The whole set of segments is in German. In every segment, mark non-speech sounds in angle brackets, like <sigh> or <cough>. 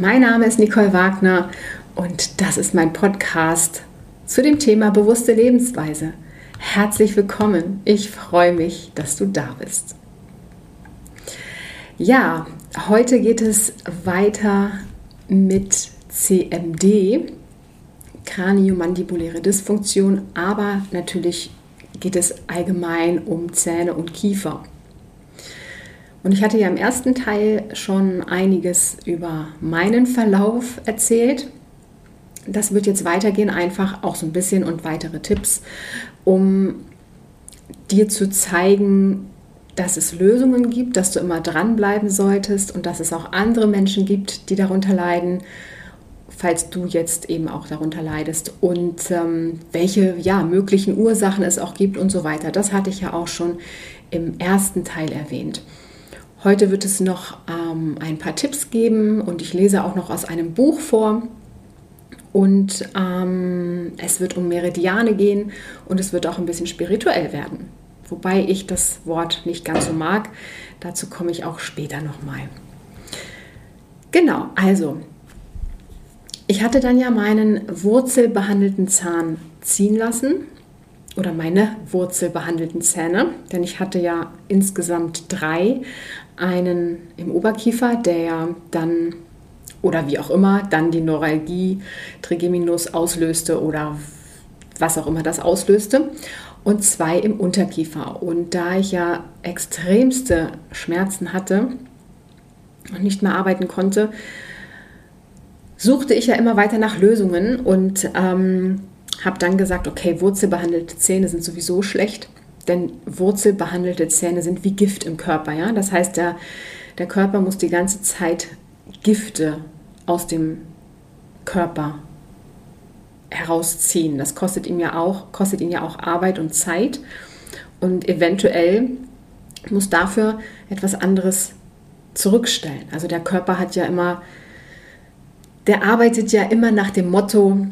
Mein Name ist Nicole Wagner und das ist mein Podcast zu dem Thema bewusste Lebensweise. Herzlich willkommen. Ich freue mich, dass du da bist. Ja, heute geht es weiter mit CMD, Kraniomandibuläre Dysfunktion, aber natürlich geht es allgemein um Zähne und Kiefer. Und ich hatte ja im ersten Teil schon einiges über meinen Verlauf erzählt. Das wird jetzt weitergehen, einfach auch so ein bisschen und weitere Tipps, um dir zu zeigen, dass es Lösungen gibt, dass du immer dranbleiben solltest und dass es auch andere Menschen gibt, die darunter leiden, falls du jetzt eben auch darunter leidest und ähm, welche ja, möglichen Ursachen es auch gibt und so weiter. Das hatte ich ja auch schon im ersten Teil erwähnt. Heute wird es noch ähm, ein paar Tipps geben und ich lese auch noch aus einem Buch vor. Und ähm, es wird um Meridiane gehen und es wird auch ein bisschen spirituell werden. Wobei ich das Wort nicht ganz so mag. Dazu komme ich auch später nochmal. Genau, also ich hatte dann ja meinen wurzelbehandelten Zahn ziehen lassen oder meine wurzelbehandelten Zähne, denn ich hatte ja insgesamt drei einen im Oberkiefer, der dann oder wie auch immer dann die Neuralgie Trigeminus auslöste oder was auch immer das auslöste und zwei im Unterkiefer. Und da ich ja extremste Schmerzen hatte und nicht mehr arbeiten konnte, suchte ich ja immer weiter nach Lösungen und ähm, habe dann gesagt, okay, wurzelbehandelte Zähne sind sowieso schlecht denn wurzelbehandelte Zähne sind wie Gift im Körper. Ja? Das heißt, der, der Körper muss die ganze Zeit Gifte aus dem Körper herausziehen. Das kostet ihn ja auch, kostet ihn ja auch Arbeit und Zeit. Und eventuell muss dafür etwas anderes zurückstellen. Also der Körper hat ja immer, der arbeitet ja immer nach dem Motto,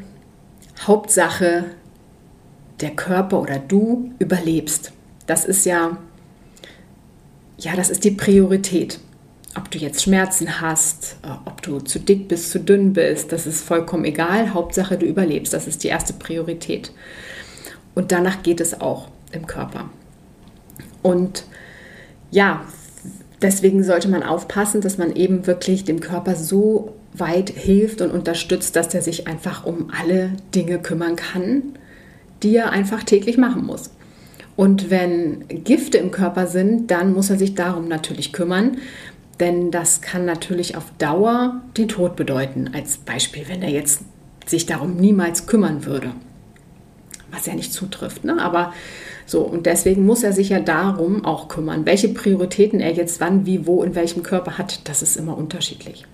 Hauptsache der Körper oder du überlebst. Das ist ja, ja, das ist die Priorität. Ob du jetzt Schmerzen hast, äh, ob du zu dick bist, zu dünn bist, das ist vollkommen egal. Hauptsache, du überlebst. Das ist die erste Priorität. Und danach geht es auch im Körper. Und ja, deswegen sollte man aufpassen, dass man eben wirklich dem Körper so weit hilft und unterstützt, dass er sich einfach um alle Dinge kümmern kann, die er einfach täglich machen muss. Und wenn Gifte im Körper sind, dann muss er sich darum natürlich kümmern, denn das kann natürlich auf Dauer den Tod bedeuten. Als Beispiel, wenn er jetzt sich darum niemals kümmern würde, was ja nicht zutrifft. Ne? Aber so, und deswegen muss er sich ja darum auch kümmern. Welche Prioritäten er jetzt wann, wie, wo, in welchem Körper hat, das ist immer unterschiedlich.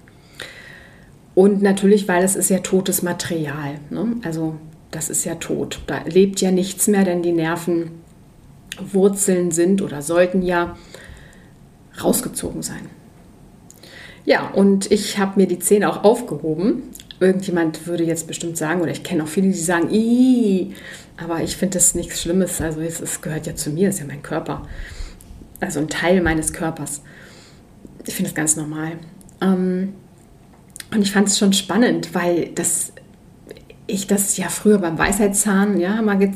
Und natürlich, weil es ist ja totes Material. Ne? Also das ist ja tot. Da lebt ja nichts mehr, denn die Nervenwurzeln sind oder sollten ja rausgezogen sein. Ja, und ich habe mir die Zähne auch aufgehoben. Irgendjemand würde jetzt bestimmt sagen, oder ich kenne auch viele, die sagen, Ii! aber ich finde das nichts Schlimmes. Also es, es gehört ja zu mir, es ist ja mein Körper. Also ein Teil meines Körpers. Ich finde es ganz normal. Ähm, und ich fand es schon spannend, weil das ich das ja früher beim Weisheitszahn, ja, mal äh,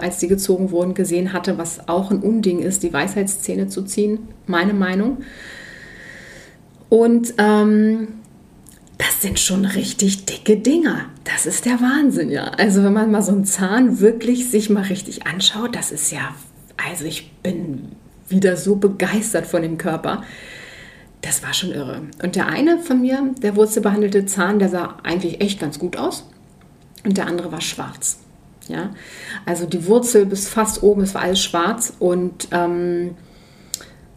als die gezogen wurden, gesehen hatte, was auch ein Unding ist, die Weisheitszähne zu ziehen, meine Meinung. Und ähm, das sind schon richtig dicke Dinger. Das ist der Wahnsinn, ja. Also wenn man mal so einen Zahn wirklich sich mal richtig anschaut, das ist ja, also ich bin wieder so begeistert von dem Körper. Das war schon irre. Und der eine von mir, der wurzelbehandelte Zahn, der sah eigentlich echt ganz gut aus und der andere war schwarz. Ja? Also die Wurzel bis fast oben, es war alles schwarz und ähm,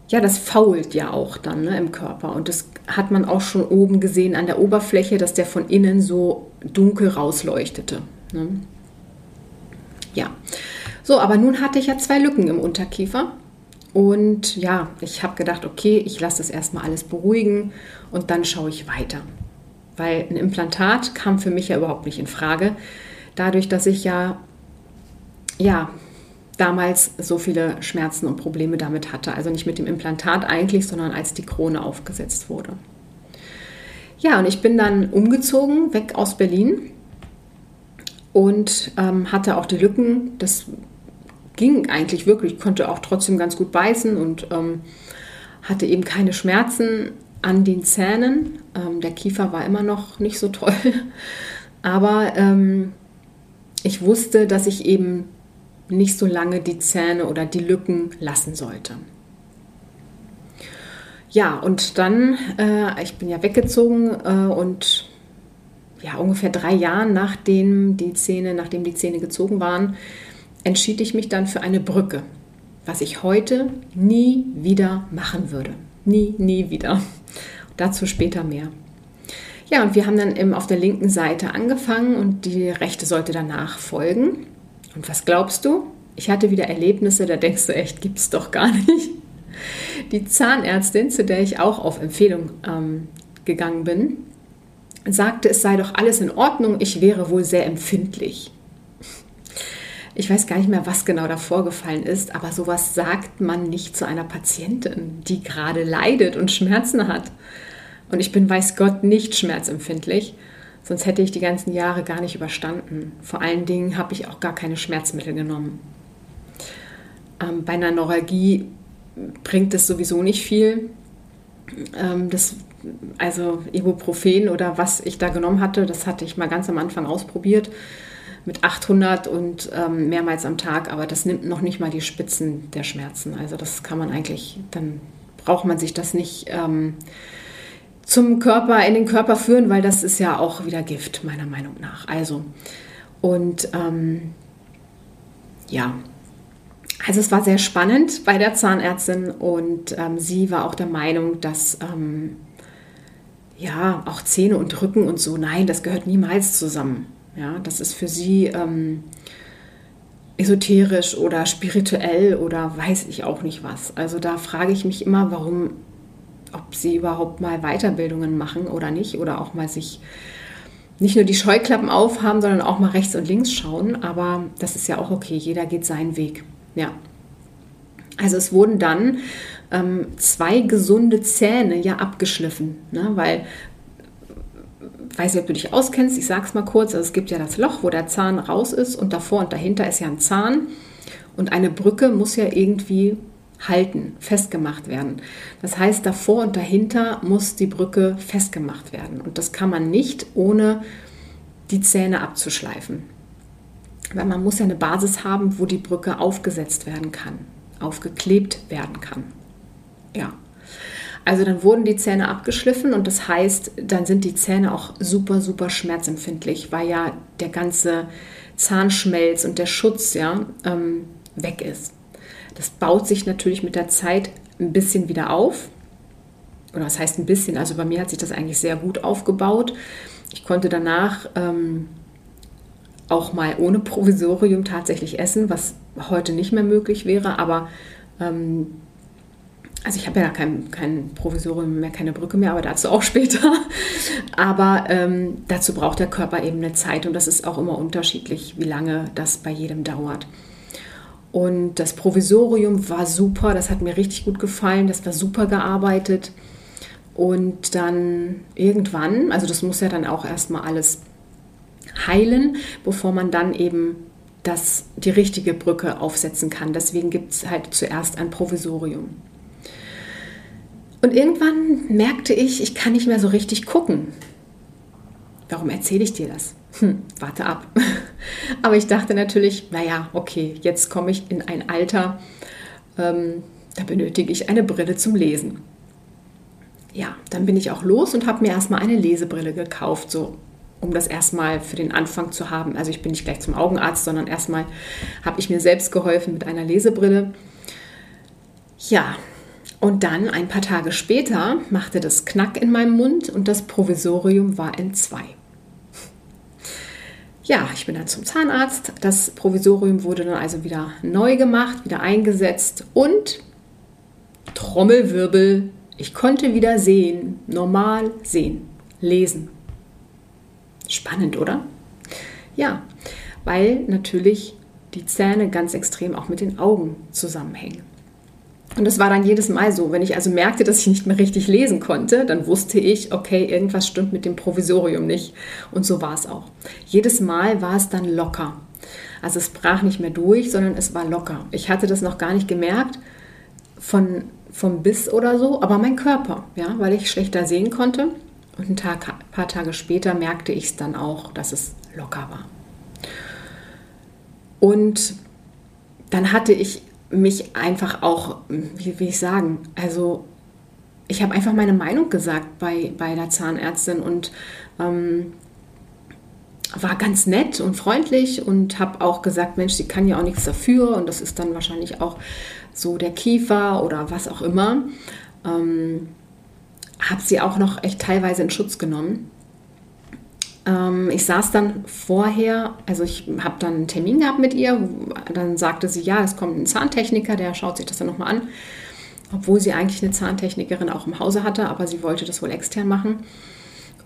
ja, das fault ja auch dann ne, im Körper. Und das hat man auch schon oben gesehen an der Oberfläche, dass der von innen so dunkel rausleuchtete. Ne? Ja, so, aber nun hatte ich ja zwei Lücken im Unterkiefer. Und ja, ich habe gedacht, okay, ich lasse das erstmal alles beruhigen und dann schaue ich weiter weil ein Implantat kam für mich ja überhaupt nicht in Frage, dadurch, dass ich ja, ja, damals so viele Schmerzen und Probleme damit hatte. Also nicht mit dem Implantat eigentlich, sondern als die Krone aufgesetzt wurde. Ja, und ich bin dann umgezogen, weg aus Berlin und ähm, hatte auch die Lücken. Das ging eigentlich wirklich, konnte auch trotzdem ganz gut beißen und ähm, hatte eben keine Schmerzen an den Zähnen. Ähm, der Kiefer war immer noch nicht so toll, <laughs> aber ähm, ich wusste, dass ich eben nicht so lange die Zähne oder die Lücken lassen sollte. Ja, und dann, äh, ich bin ja weggezogen äh, und ja, ungefähr drei Jahren nachdem die Zähne, nachdem die Zähne gezogen waren, entschied ich mich dann für eine Brücke, was ich heute nie wieder machen würde. Nie, nie wieder. Dazu später mehr. Ja, und wir haben dann eben auf der linken Seite angefangen und die rechte sollte danach folgen. Und was glaubst du? Ich hatte wieder Erlebnisse, da denkst du echt, gibt es doch gar nicht. Die Zahnärztin, zu der ich auch auf Empfehlung ähm, gegangen bin, sagte, es sei doch alles in Ordnung, ich wäre wohl sehr empfindlich. Ich weiß gar nicht mehr, was genau da vorgefallen ist, aber sowas sagt man nicht zu einer Patientin, die gerade leidet und Schmerzen hat. Und ich bin, weiß Gott, nicht schmerzempfindlich, sonst hätte ich die ganzen Jahre gar nicht überstanden. Vor allen Dingen habe ich auch gar keine Schmerzmittel genommen. Ähm, bei einer Neuralgie bringt es sowieso nicht viel. Ähm, das, also Ibuprofen oder was ich da genommen hatte, das hatte ich mal ganz am Anfang ausprobiert mit 800 und ähm, mehrmals am Tag, aber das nimmt noch nicht mal die Spitzen der Schmerzen. Also das kann man eigentlich, dann braucht man sich das nicht ähm, zum Körper, in den Körper führen, weil das ist ja auch wieder Gift, meiner Meinung nach. Also, und ähm, ja, also es war sehr spannend bei der Zahnärztin und ähm, sie war auch der Meinung, dass ähm, ja auch Zähne und Rücken und so, nein, das gehört niemals zusammen. Ja, das ist für sie ähm, esoterisch oder spirituell oder weiß ich auch nicht was. Also da frage ich mich immer, warum, ob sie überhaupt mal Weiterbildungen machen oder nicht oder auch mal sich nicht nur die Scheuklappen aufhaben, sondern auch mal rechts und links schauen. Aber das ist ja auch okay, jeder geht seinen Weg. Ja. Also es wurden dann ähm, zwei gesunde Zähne ja abgeschliffen, ne? weil weiß nicht, ob du dich auskennst, ich sage es mal kurz, also es gibt ja das Loch, wo der Zahn raus ist und davor und dahinter ist ja ein Zahn und eine Brücke muss ja irgendwie halten, festgemacht werden. Das heißt, davor und dahinter muss die Brücke festgemacht werden und das kann man nicht ohne die Zähne abzuschleifen. Weil man muss ja eine Basis haben, wo die Brücke aufgesetzt werden kann, aufgeklebt werden kann. Ja. Also dann wurden die Zähne abgeschliffen und das heißt, dann sind die Zähne auch super, super schmerzempfindlich, weil ja der ganze Zahnschmelz und der Schutz ja ähm, weg ist. Das baut sich natürlich mit der Zeit ein bisschen wieder auf. Oder was heißt ein bisschen? Also bei mir hat sich das eigentlich sehr gut aufgebaut. Ich konnte danach ähm, auch mal ohne Provisorium tatsächlich essen, was heute nicht mehr möglich wäre. Aber ähm, also ich habe ja kein, kein Provisorium mehr, keine Brücke mehr, aber dazu auch <laughs> später. Aber ähm, dazu braucht der Körper eben eine Zeit und das ist auch immer unterschiedlich, wie lange das bei jedem dauert. Und das Provisorium war super, das hat mir richtig gut gefallen, das war super gearbeitet. Und dann irgendwann, also das muss ja dann auch erstmal alles heilen, bevor man dann eben das, die richtige Brücke aufsetzen kann. Deswegen gibt es halt zuerst ein Provisorium. Und irgendwann merkte ich, ich kann nicht mehr so richtig gucken. Warum erzähle ich dir das? Hm, warte ab. <laughs> Aber ich dachte natürlich, naja, okay, jetzt komme ich in ein Alter, ähm, da benötige ich eine Brille zum Lesen. Ja, dann bin ich auch los und habe mir erstmal eine Lesebrille gekauft, so um das erstmal für den Anfang zu haben. Also ich bin nicht gleich zum Augenarzt, sondern erstmal habe ich mir selbst geholfen mit einer Lesebrille. Ja, und dann, ein paar Tage später, machte das Knack in meinem Mund und das Provisorium war in zwei. Ja, ich bin dann zum Zahnarzt. Das Provisorium wurde dann also wieder neu gemacht, wieder eingesetzt und Trommelwirbel, ich konnte wieder sehen, normal sehen, lesen. Spannend, oder? Ja, weil natürlich die Zähne ganz extrem auch mit den Augen zusammenhängen. Und es war dann jedes Mal so, wenn ich also merkte, dass ich nicht mehr richtig lesen konnte, dann wusste ich, okay, irgendwas stimmt mit dem Provisorium nicht. Und so war es auch. Jedes Mal war es dann locker. Also es brach nicht mehr durch, sondern es war locker. Ich hatte das noch gar nicht gemerkt von, vom Biss oder so, aber mein Körper, ja, weil ich schlechter sehen konnte. Und ein Tag, paar Tage später merkte ich es dann auch, dass es locker war. Und dann hatte ich mich einfach auch, wie will ich sagen, also ich habe einfach meine Meinung gesagt bei, bei der Zahnärztin und ähm, war ganz nett und freundlich und habe auch gesagt, Mensch, sie kann ja auch nichts dafür und das ist dann wahrscheinlich auch so der Kiefer oder was auch immer. Ähm, habe sie auch noch echt teilweise in Schutz genommen. Ähm, ich saß dann vorher, also ich habe dann einen Termin gehabt mit ihr, dann sagte sie, ja, es kommt ein Zahntechniker, der schaut sich das dann nochmal an, obwohl sie eigentlich eine Zahntechnikerin auch im Hause hatte, aber sie wollte das wohl extern machen.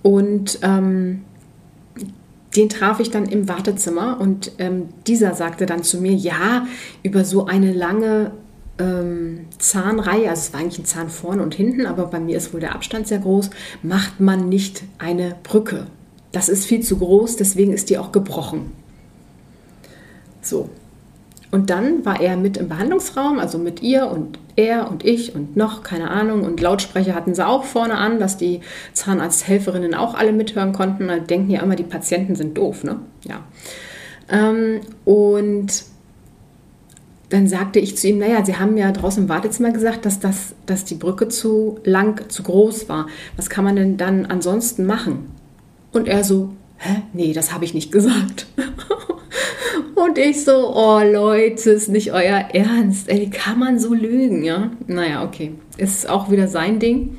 Und ähm, den traf ich dann im Wartezimmer und ähm, dieser sagte dann zu mir, ja, über so eine lange ähm, Zahnreihe, also es war eigentlich ein Zahn vorne und hinten, aber bei mir ist wohl der Abstand sehr groß, macht man nicht eine Brücke das ist viel zu groß, deswegen ist die auch gebrochen. So. Und dann war er mit im Behandlungsraum, also mit ihr und er und ich und noch, keine Ahnung. Und Lautsprecher hatten sie auch vorne an, dass die Zahnarzthelferinnen auch alle mithören konnten. Da denken ja immer, die Patienten sind doof, ne? Ja. Ähm, und dann sagte ich zu ihm, naja, Sie haben ja draußen im Wartezimmer gesagt, dass, das, dass die Brücke zu lang, zu groß war. Was kann man denn dann ansonsten machen? Und er so, hä? Nee, das habe ich nicht gesagt. <laughs> Und ich so, oh Leute, ist nicht euer Ernst. Ey, kann man so lügen, ja? Naja, okay. Ist auch wieder sein Ding.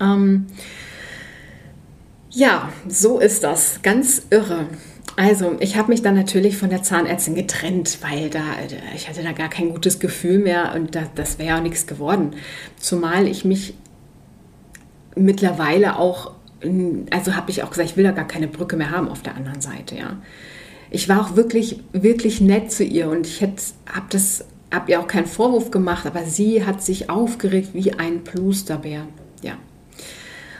Ähm, ja, so ist das. Ganz irre. Also, ich habe mich dann natürlich von der Zahnärztin getrennt, weil da ich hatte da gar kein gutes Gefühl mehr und da, das wäre ja nichts geworden. Zumal ich mich mittlerweile auch also habe ich auch gesagt, ich will da gar keine Brücke mehr haben auf der anderen Seite, ja. Ich war auch wirklich, wirklich nett zu ihr und ich habe das, ihr auch keinen Vorwurf gemacht, aber sie hat sich aufgeregt wie ein Plusterbär, ja.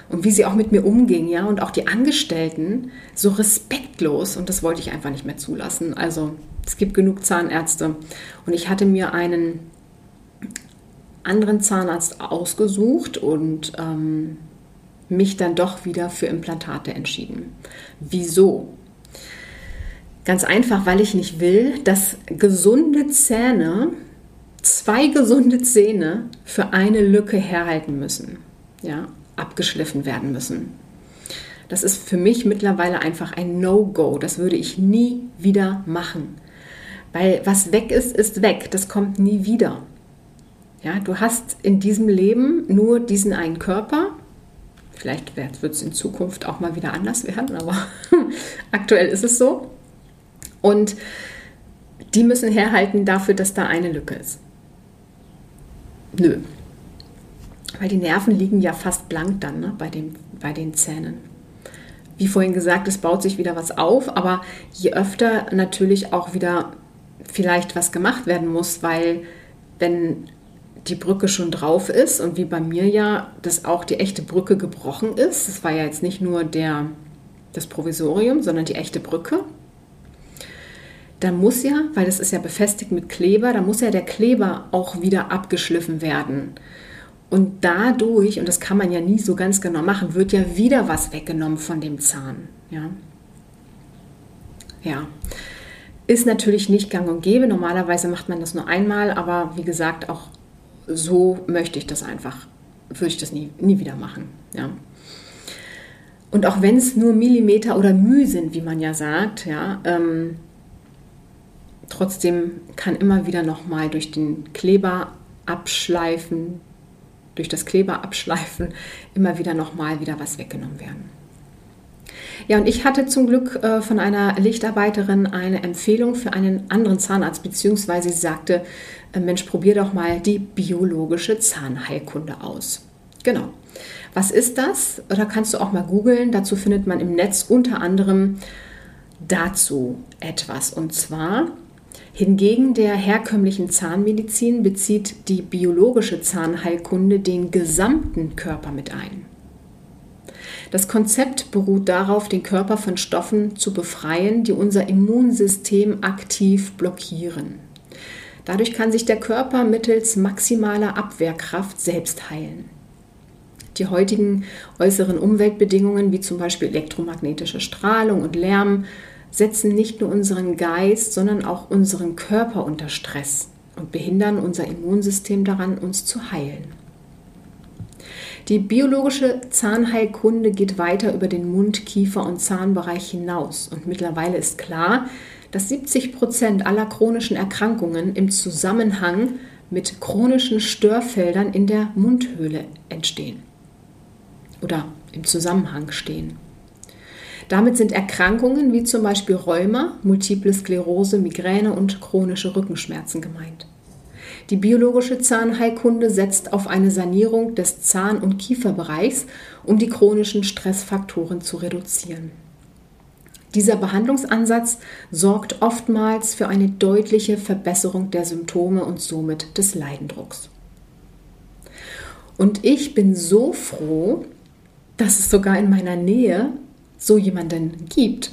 Und wie sie auch mit mir umging, ja, und auch die Angestellten so respektlos und das wollte ich einfach nicht mehr zulassen. Also es gibt genug Zahnärzte und ich hatte mir einen anderen Zahnarzt ausgesucht und ähm, mich dann doch wieder für Implantate entschieden. Wieso? Ganz einfach, weil ich nicht will, dass gesunde Zähne, zwei gesunde Zähne für eine Lücke herhalten müssen, ja, abgeschliffen werden müssen. Das ist für mich mittlerweile einfach ein No-Go. Das würde ich nie wieder machen. Weil was weg ist, ist weg. Das kommt nie wieder. Ja, du hast in diesem Leben nur diesen einen Körper Vielleicht wird es in Zukunft auch mal wieder anders werden, aber <laughs> aktuell ist es so. Und die müssen herhalten dafür, dass da eine Lücke ist. Nö. Weil die Nerven liegen ja fast blank dann ne, bei, dem, bei den Zähnen. Wie vorhin gesagt, es baut sich wieder was auf, aber je öfter natürlich auch wieder vielleicht was gemacht werden muss, weil wenn die Brücke schon drauf ist und wie bei mir ja, dass auch die echte Brücke gebrochen ist. Das war ja jetzt nicht nur der, das Provisorium, sondern die echte Brücke. Da muss ja, weil das ist ja befestigt mit Kleber, da muss ja der Kleber auch wieder abgeschliffen werden. Und dadurch, und das kann man ja nie so ganz genau machen, wird ja wieder was weggenommen von dem Zahn. Ja. Ja. Ist natürlich nicht gang und gäbe. Normalerweise macht man das nur einmal, aber wie gesagt, auch so möchte ich das einfach, würde ich das nie, nie wieder machen. Ja. Und auch wenn es nur Millimeter oder Mühe sind, wie man ja sagt, ja, ähm, trotzdem kann immer wieder nochmal durch den Kleber abschleifen, durch das Kleber abschleifen, immer wieder nochmal wieder was weggenommen werden. Ja, und ich hatte zum Glück äh, von einer Lichtarbeiterin eine Empfehlung für einen anderen Zahnarzt, beziehungsweise sie sagte, Mensch, probier doch mal die biologische Zahnheilkunde aus. Genau. Was ist das? Da kannst du auch mal googeln. Dazu findet man im Netz unter anderem dazu etwas. Und zwar Hingegen der herkömmlichen Zahnmedizin bezieht die biologische Zahnheilkunde den gesamten Körper mit ein. Das Konzept beruht darauf, den Körper von Stoffen zu befreien, die unser Immunsystem aktiv blockieren. Dadurch kann sich der Körper mittels maximaler Abwehrkraft selbst heilen. Die heutigen äußeren Umweltbedingungen, wie zum Beispiel elektromagnetische Strahlung und Lärm, setzen nicht nur unseren Geist, sondern auch unseren Körper unter Stress und behindern unser Immunsystem daran, uns zu heilen. Die biologische Zahnheilkunde geht weiter über den Mund-, Kiefer- und Zahnbereich hinaus und mittlerweile ist klar, dass 70 Prozent aller chronischen Erkrankungen im Zusammenhang mit chronischen Störfeldern in der Mundhöhle entstehen oder im Zusammenhang stehen. Damit sind Erkrankungen wie zum Beispiel Rheuma, Multiple Sklerose, Migräne und chronische Rückenschmerzen gemeint. Die biologische Zahnheilkunde setzt auf eine Sanierung des Zahn- und Kieferbereichs, um die chronischen Stressfaktoren zu reduzieren. Dieser Behandlungsansatz sorgt oftmals für eine deutliche Verbesserung der Symptome und somit des Leidendrucks. Und ich bin so froh, dass es sogar in meiner Nähe so jemanden gibt.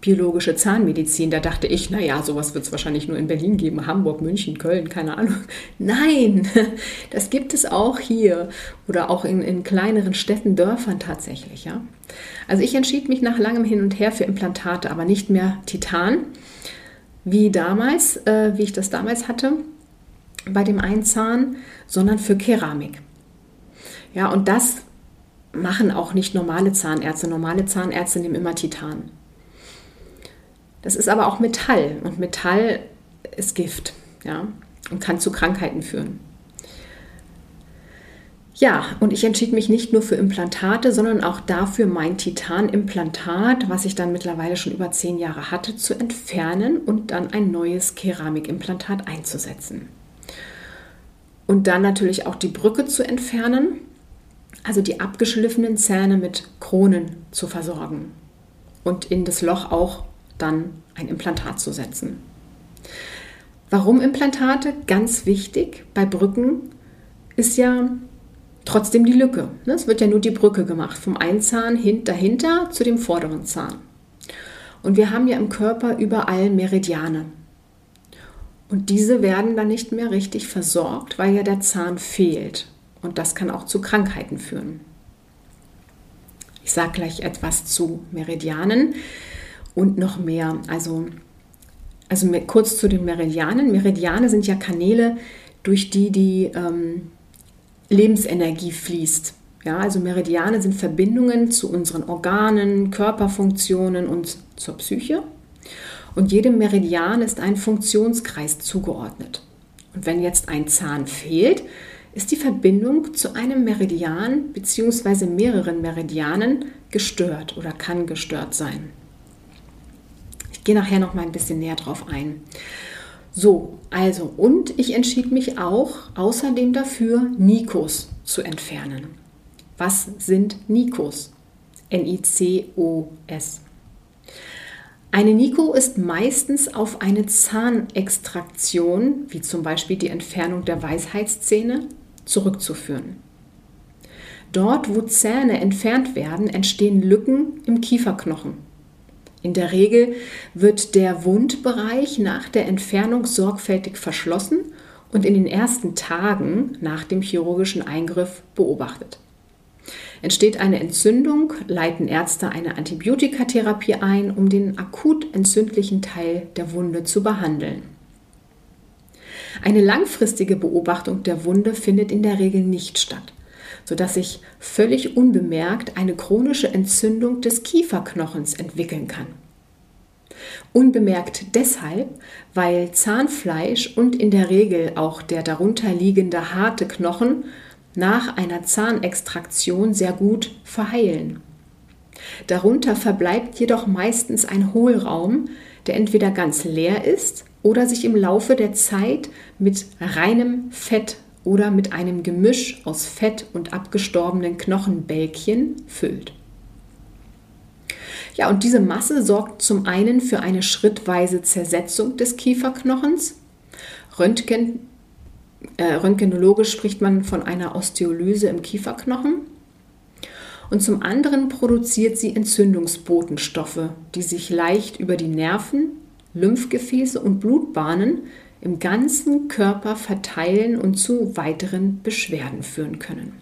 Biologische Zahnmedizin, da dachte ich, naja, sowas wird es wahrscheinlich nur in Berlin geben, Hamburg, München, Köln, keine Ahnung. <laughs> Nein, <laughs> das gibt es auch hier oder auch in, in kleineren Städten, Dörfern tatsächlich. Ja? Also ich entschied mich nach langem Hin und Her für Implantate, aber nicht mehr Titan, wie damals, äh, wie ich das damals hatte bei dem einen Zahn, sondern für Keramik. Ja, und das machen auch nicht normale Zahnärzte. Normale Zahnärzte nehmen immer Titan. Das ist aber auch Metall und Metall ist Gift ja, und kann zu Krankheiten führen. Ja, und ich entschied mich nicht nur für Implantate, sondern auch dafür, mein Titanimplantat, was ich dann mittlerweile schon über zehn Jahre hatte, zu entfernen und dann ein neues Keramikimplantat einzusetzen. Und dann natürlich auch die Brücke zu entfernen, also die abgeschliffenen Zähne mit Kronen zu versorgen und in das Loch auch dann ein Implantat zu setzen. Warum Implantate? Ganz wichtig bei Brücken ist ja trotzdem die Lücke. Ne? Es wird ja nur die Brücke gemacht, vom einen Zahn dahinter zu dem vorderen Zahn. Und wir haben ja im Körper überall Meridiane. Und diese werden dann nicht mehr richtig versorgt, weil ja der Zahn fehlt. Und das kann auch zu Krankheiten führen. Ich sage gleich etwas zu Meridianen und noch mehr. Also, also kurz zu den Meridianen. Meridiane sind ja Kanäle, durch die die ähm, Lebensenergie fließt. Ja, also Meridiane sind Verbindungen zu unseren Organen, Körperfunktionen und zur Psyche. Und jedem Meridian ist ein Funktionskreis zugeordnet. Und wenn jetzt ein Zahn fehlt, ist die Verbindung zu einem Meridian bzw. mehreren Meridianen gestört oder kann gestört sein. Gehe nachher noch mal ein bisschen näher drauf ein. So, also und ich entschied mich auch außerdem dafür, Nikos zu entfernen. Was sind Nikos? N-I-C-O-S. Eine Niko ist meistens auf eine Zahnextraktion, wie zum Beispiel die Entfernung der Weisheitszähne, zurückzuführen. Dort, wo Zähne entfernt werden, entstehen Lücken im Kieferknochen. In der Regel wird der Wundbereich nach der Entfernung sorgfältig verschlossen und in den ersten Tagen nach dem chirurgischen Eingriff beobachtet. Entsteht eine Entzündung, leiten Ärzte eine Antibiotikatherapie ein, um den akut entzündlichen Teil der Wunde zu behandeln. Eine langfristige Beobachtung der Wunde findet in der Regel nicht statt sodass sich völlig unbemerkt eine chronische Entzündung des Kieferknochens entwickeln kann. Unbemerkt deshalb, weil Zahnfleisch und in der Regel auch der darunter liegende harte Knochen nach einer Zahnextraktion sehr gut verheilen. Darunter verbleibt jedoch meistens ein Hohlraum, der entweder ganz leer ist oder sich im Laufe der Zeit mit reinem Fett oder mit einem Gemisch aus Fett und abgestorbenen Knochenbälkchen füllt. Ja, und diese Masse sorgt zum einen für eine schrittweise Zersetzung des Kieferknochens. Röntgen, äh, röntgenologisch spricht man von einer Osteolyse im Kieferknochen. Und zum anderen produziert sie Entzündungsbotenstoffe, die sich leicht über die Nerven, Lymphgefäße und Blutbahnen im ganzen Körper verteilen und zu weiteren Beschwerden führen können.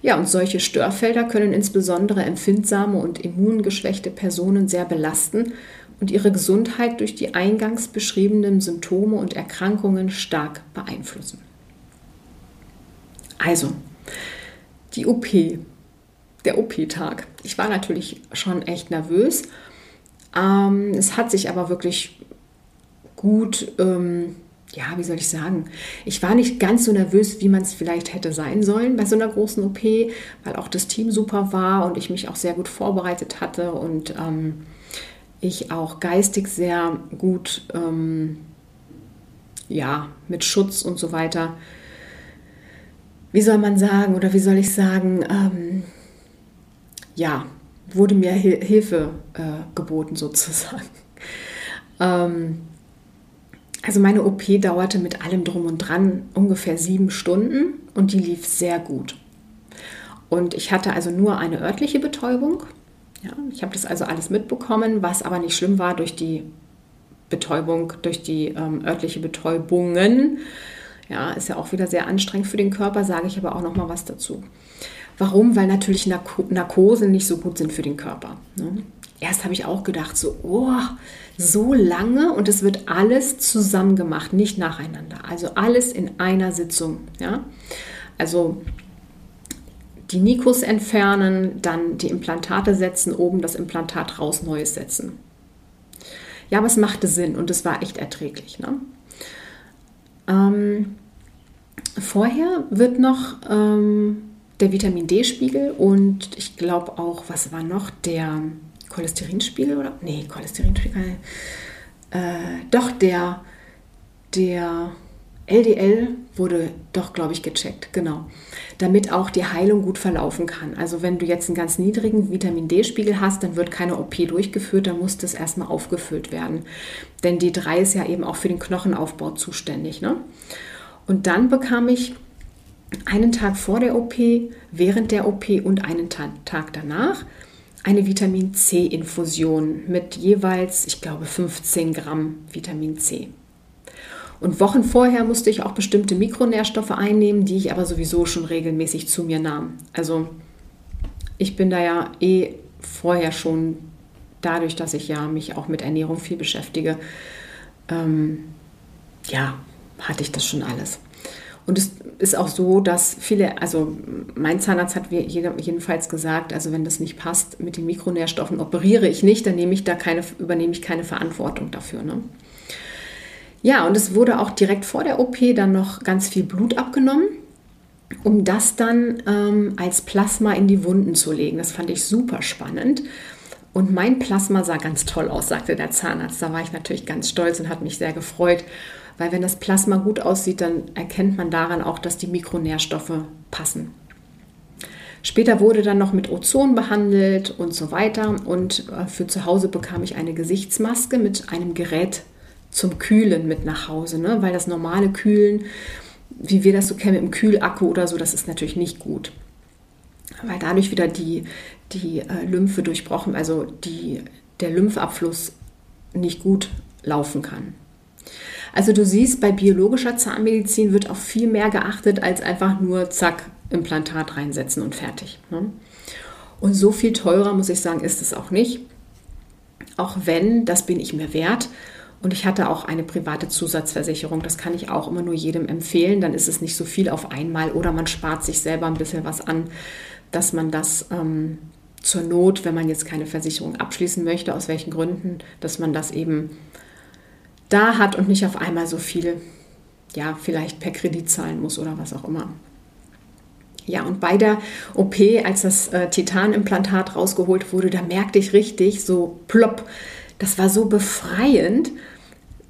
Ja, und solche Störfelder können insbesondere empfindsame und immungeschwächte Personen sehr belasten und ihre Gesundheit durch die eingangs beschriebenen Symptome und Erkrankungen stark beeinflussen. Also, die OP, der OP-Tag. Ich war natürlich schon echt nervös. Ähm, es hat sich aber wirklich gut, ähm, ja, wie soll ich sagen, ich war nicht ganz so nervös, wie man es vielleicht hätte sein sollen bei so einer großen OP, weil auch das Team super war und ich mich auch sehr gut vorbereitet hatte und ähm, ich auch geistig sehr gut, ähm, ja, mit Schutz und so weiter, wie soll man sagen oder wie soll ich sagen, ähm, ja, wurde mir Hilfe äh, geboten sozusagen. <laughs> Also meine OP dauerte mit allem drum und dran ungefähr sieben Stunden und die lief sehr gut. Und ich hatte also nur eine örtliche Betäubung. Ja, ich habe das also alles mitbekommen, was aber nicht schlimm war durch die Betäubung, durch die ähm, örtliche Betäubungen. Ja, ist ja auch wieder sehr anstrengend für den Körper, sage ich aber auch noch mal was dazu. Warum? Weil natürlich Narko Narkosen nicht so gut sind für den Körper. Ne? Erst habe ich auch gedacht, so, oh, so lange und es wird alles zusammen gemacht, nicht nacheinander. Also alles in einer Sitzung. Ja? Also die Nikos entfernen, dann die Implantate setzen, oben das Implantat raus, neues setzen. Ja, aber es machte Sinn und es war echt erträglich. Ne? Ähm, vorher wird noch ähm, der Vitamin D-Spiegel und ich glaube auch, was war noch, der Cholesterinspiegel oder? Nee, Cholesterinspiegel. Äh, doch, der, der LDL wurde doch, glaube ich, gecheckt, genau. Damit auch die Heilung gut verlaufen kann. Also wenn du jetzt einen ganz niedrigen Vitamin D-Spiegel hast, dann wird keine OP durchgeführt, dann muss das erstmal aufgefüllt werden. Denn D3 ist ja eben auch für den Knochenaufbau zuständig. Ne? Und dann bekam ich einen Tag vor der OP, während der OP und einen Tag danach eine Vitamin C-Infusion mit jeweils, ich glaube, 15 Gramm Vitamin C. Und Wochen vorher musste ich auch bestimmte Mikronährstoffe einnehmen, die ich aber sowieso schon regelmäßig zu mir nahm. Also ich bin da ja eh vorher schon, dadurch, dass ich ja mich auch mit Ernährung viel beschäftige, ähm, ja, hatte ich das schon alles. Und es ist auch so, dass viele, also mein Zahnarzt hat jedenfalls gesagt, also wenn das nicht passt mit den Mikronährstoffen, operiere ich nicht, dann nehme ich da keine, übernehme ich keine Verantwortung dafür. Ne? Ja, und es wurde auch direkt vor der OP dann noch ganz viel Blut abgenommen, um das dann ähm, als Plasma in die Wunden zu legen. Das fand ich super spannend. Und mein Plasma sah ganz toll aus, sagte der Zahnarzt. Da war ich natürlich ganz stolz und hat mich sehr gefreut. Weil wenn das Plasma gut aussieht, dann erkennt man daran auch, dass die Mikronährstoffe passen. Später wurde dann noch mit Ozon behandelt und so weiter. Und äh, für zu Hause bekam ich eine Gesichtsmaske mit einem Gerät zum Kühlen mit nach Hause, ne? weil das normale Kühlen, wie wir das so kennen, im Kühlakku oder so, das ist natürlich nicht gut. Weil dadurch wieder die, die äh, Lymphe durchbrochen, also die, der Lymphabfluss nicht gut laufen kann. Also du siehst, bei biologischer Zahnmedizin wird auf viel mehr geachtet als einfach nur zack, Implantat reinsetzen und fertig. Ne? Und so viel teurer, muss ich sagen, ist es auch nicht. Auch wenn, das bin ich mir wert. Und ich hatte auch eine private Zusatzversicherung. Das kann ich auch immer nur jedem empfehlen. Dann ist es nicht so viel auf einmal oder man spart sich selber ein bisschen was an, dass man das ähm, zur Not, wenn man jetzt keine Versicherung abschließen möchte, aus welchen Gründen, dass man das eben da hat und nicht auf einmal so viel, ja, vielleicht per Kredit zahlen muss oder was auch immer. Ja, und bei der OP, als das äh, Titanimplantat rausgeholt wurde, da merkte ich richtig so plopp, das war so befreiend.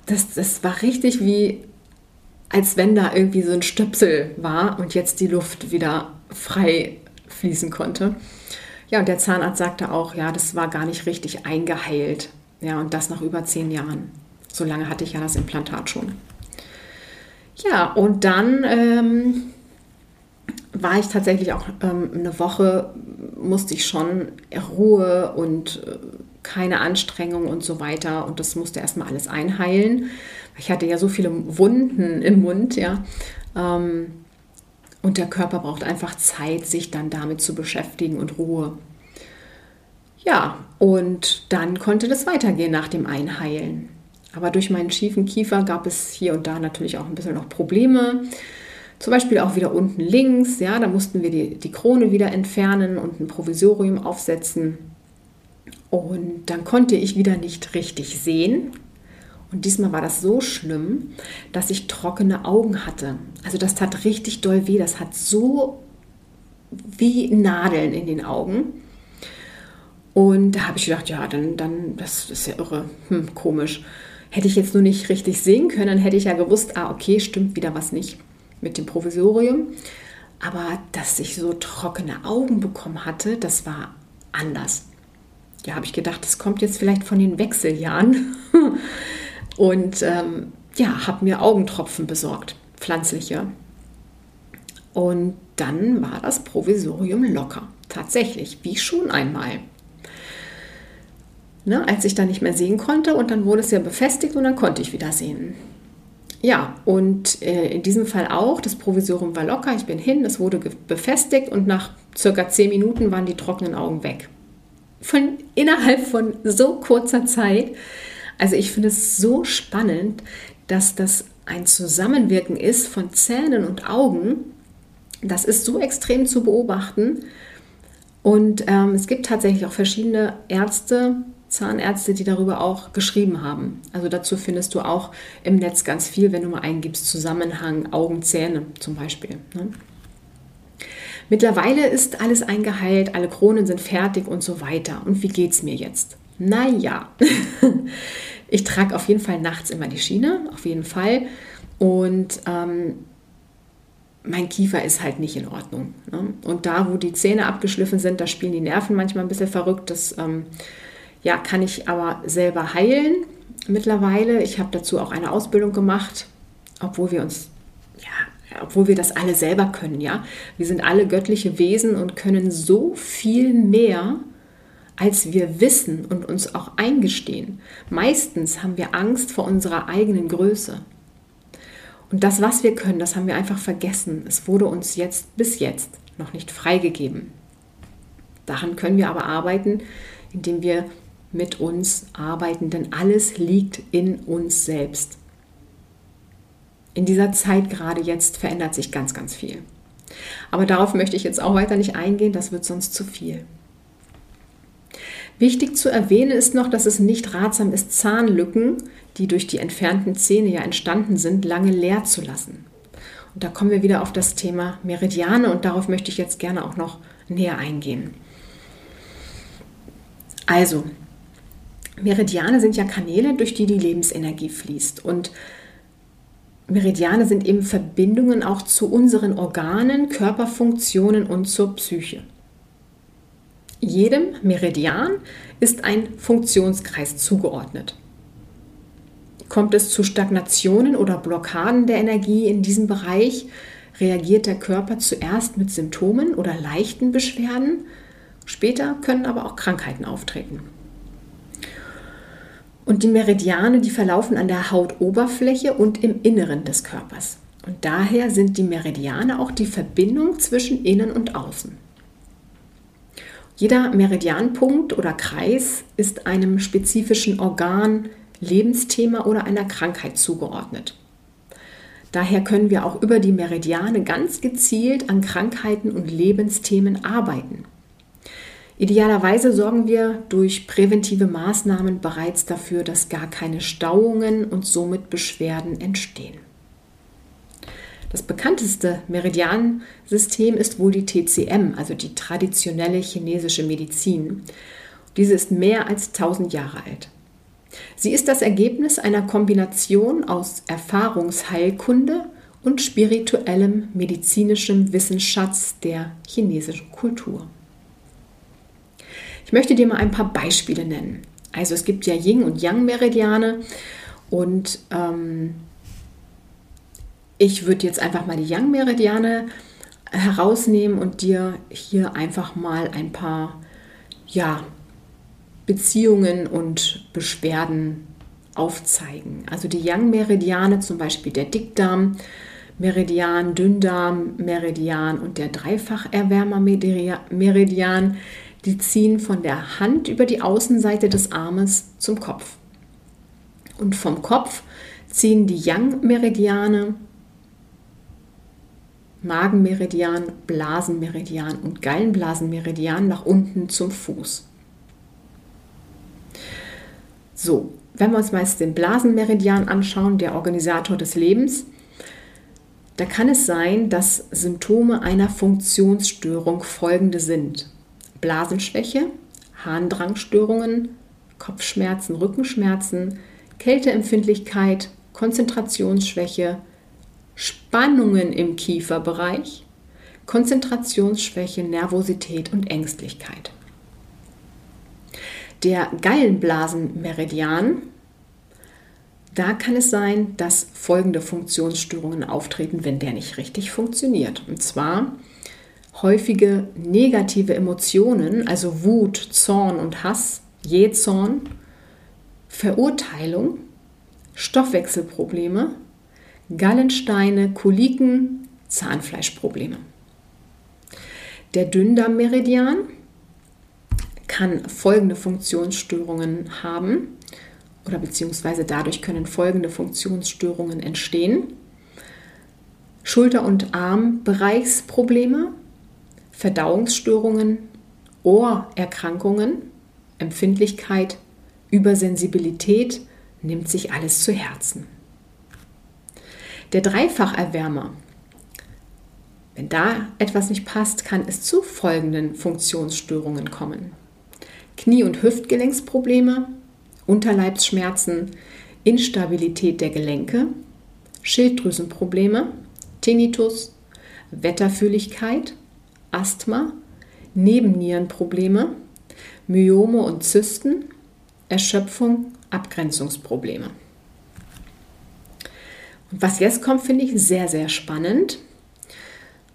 Das, das war richtig wie, als wenn da irgendwie so ein Stöpsel war und jetzt die Luft wieder frei fließen konnte. Ja, und der Zahnarzt sagte auch, ja, das war gar nicht richtig eingeheilt. Ja, und das nach über zehn Jahren. So lange hatte ich ja das Implantat schon. Ja, und dann ähm, war ich tatsächlich auch ähm, eine Woche, musste ich schon Ruhe und äh, keine Anstrengung und so weiter. Und das musste erstmal alles einheilen. Ich hatte ja so viele Wunden im Mund, ja. Ähm, und der Körper braucht einfach Zeit, sich dann damit zu beschäftigen und Ruhe. Ja, und dann konnte das weitergehen nach dem Einheilen. Aber durch meinen schiefen Kiefer gab es hier und da natürlich auch ein bisschen noch Probleme. Zum Beispiel auch wieder unten links, ja, da mussten wir die, die Krone wieder entfernen und ein Provisorium aufsetzen. Und dann konnte ich wieder nicht richtig sehen. Und diesmal war das so schlimm, dass ich trockene Augen hatte. Also das tat richtig doll weh. Das hat so wie Nadeln in den Augen. Und da habe ich gedacht, ja, dann, dann, das ist ja irre, hm, komisch. Hätte ich jetzt nur nicht richtig sehen können, dann hätte ich ja gewusst, ah, okay, stimmt wieder was nicht mit dem Provisorium. Aber dass ich so trockene Augen bekommen hatte, das war anders. Ja, habe ich gedacht, das kommt jetzt vielleicht von den Wechseljahren. <laughs> Und ähm, ja, habe mir Augentropfen besorgt, pflanzliche. Und dann war das Provisorium locker. Tatsächlich, wie schon einmal. Ne, als ich dann nicht mehr sehen konnte und dann wurde es ja befestigt und dann konnte ich wieder sehen. Ja, und äh, in diesem Fall auch, das Provisorium war locker, ich bin hin, es wurde befestigt und nach circa zehn Minuten waren die trockenen Augen weg. Von innerhalb von so kurzer Zeit. Also ich finde es so spannend, dass das ein Zusammenwirken ist von Zähnen und Augen. Das ist so extrem zu beobachten. Und ähm, es gibt tatsächlich auch verschiedene Ärzte, Zahnärzte, die darüber auch geschrieben haben. Also dazu findest du auch im Netz ganz viel, wenn du mal eingibst, Zusammenhang Augen, Zähne zum Beispiel. Ne? Mittlerweile ist alles eingeheilt, alle Kronen sind fertig und so weiter. Und wie geht es mir jetzt? Naja, <laughs> ich trage auf jeden Fall nachts immer die Schiene, auf jeden Fall. Und ähm, mein Kiefer ist halt nicht in Ordnung. Ne? Und da, wo die Zähne abgeschliffen sind, da spielen die Nerven manchmal ein bisschen verrückt. Das ähm, ja, kann ich aber selber heilen mittlerweile. Ich habe dazu auch eine Ausbildung gemacht, obwohl wir uns, ja, obwohl wir das alle selber können, ja. Wir sind alle göttliche Wesen und können so viel mehr, als wir wissen und uns auch eingestehen. Meistens haben wir Angst vor unserer eigenen Größe. Und das, was wir können, das haben wir einfach vergessen. Es wurde uns jetzt bis jetzt noch nicht freigegeben. Daran können wir aber arbeiten, indem wir mit uns arbeiten, denn alles liegt in uns selbst. In dieser Zeit gerade jetzt verändert sich ganz, ganz viel. Aber darauf möchte ich jetzt auch weiter nicht eingehen, das wird sonst zu viel. Wichtig zu erwähnen ist noch, dass es nicht ratsam ist, Zahnlücken, die durch die entfernten Zähne ja entstanden sind, lange leer zu lassen. Und da kommen wir wieder auf das Thema Meridiane und darauf möchte ich jetzt gerne auch noch näher eingehen. Also, Meridiane sind ja Kanäle, durch die die Lebensenergie fließt. Und Meridiane sind eben Verbindungen auch zu unseren Organen, Körperfunktionen und zur Psyche. Jedem Meridian ist ein Funktionskreis zugeordnet. Kommt es zu Stagnationen oder Blockaden der Energie in diesem Bereich, reagiert der Körper zuerst mit Symptomen oder leichten Beschwerden, später können aber auch Krankheiten auftreten. Und die Meridiane, die verlaufen an der Hautoberfläche und im Inneren des Körpers. Und daher sind die Meridiane auch die Verbindung zwischen Innen und Außen. Jeder Meridianpunkt oder Kreis ist einem spezifischen Organ, Lebensthema oder einer Krankheit zugeordnet. Daher können wir auch über die Meridiane ganz gezielt an Krankheiten und Lebensthemen arbeiten. Idealerweise sorgen wir durch präventive Maßnahmen bereits dafür, dass gar keine Stauungen und somit Beschwerden entstehen. Das bekannteste Meridiansystem ist wohl die TCM, also die traditionelle chinesische Medizin. Diese ist mehr als 1000 Jahre alt. Sie ist das Ergebnis einer Kombination aus Erfahrungsheilkunde und spirituellem medizinischem Wissensschatz der chinesischen Kultur. Ich möchte dir mal ein paar Beispiele nennen. Also es gibt ja Yin und Yang Meridiane und ähm, ich würde jetzt einfach mal die Yang Meridiane herausnehmen und dir hier einfach mal ein paar ja, Beziehungen und Beschwerden aufzeigen. Also die Yang-Meridiane, zum Beispiel der Dickdarm, Meridian, Dünndarm, Meridian und der Dreifacherwärmer-Meridian, die ziehen von der Hand über die Außenseite des Armes zum Kopf. Und vom Kopf ziehen die Yang-Meridiane, Magenmeridian, Blasenmeridian und Gallenblasenmeridian nach unten zum Fuß. So, wenn wir uns meist den Blasenmeridian anschauen, der Organisator des Lebens, da kann es sein, dass Symptome einer Funktionsstörung folgende sind. Blasenschwäche, Harndrangstörungen, Kopfschmerzen, Rückenschmerzen, Kälteempfindlichkeit, Konzentrationsschwäche, Spannungen im Kieferbereich, Konzentrationsschwäche, Nervosität und Ängstlichkeit. Der Gallenblasenmeridian, da kann es sein, dass folgende Funktionsstörungen auftreten, wenn der nicht richtig funktioniert. Und zwar häufige negative Emotionen, also Wut, Zorn und Hass, Jähzorn, Verurteilung, Stoffwechselprobleme, Gallensteine, Koliken, Zahnfleischprobleme. Der Dünndarmmeridian kann folgende Funktionsstörungen haben oder beziehungsweise dadurch können folgende Funktionsstörungen entstehen. Schulter- und Armbereichsprobleme, Verdauungsstörungen, Ohrerkrankungen, Empfindlichkeit, Übersensibilität, nimmt sich alles zu Herzen. Der Dreifacherwärmer. Wenn da etwas nicht passt, kann es zu folgenden Funktionsstörungen kommen. Knie- und Hüftgelenksprobleme, Unterleibsschmerzen, Instabilität der Gelenke, Schilddrüsenprobleme, Tinnitus, Wetterfühligkeit, Asthma, Nebennierenprobleme, Myome und Zysten, Erschöpfung, Abgrenzungsprobleme. Was jetzt kommt, finde ich sehr, sehr spannend.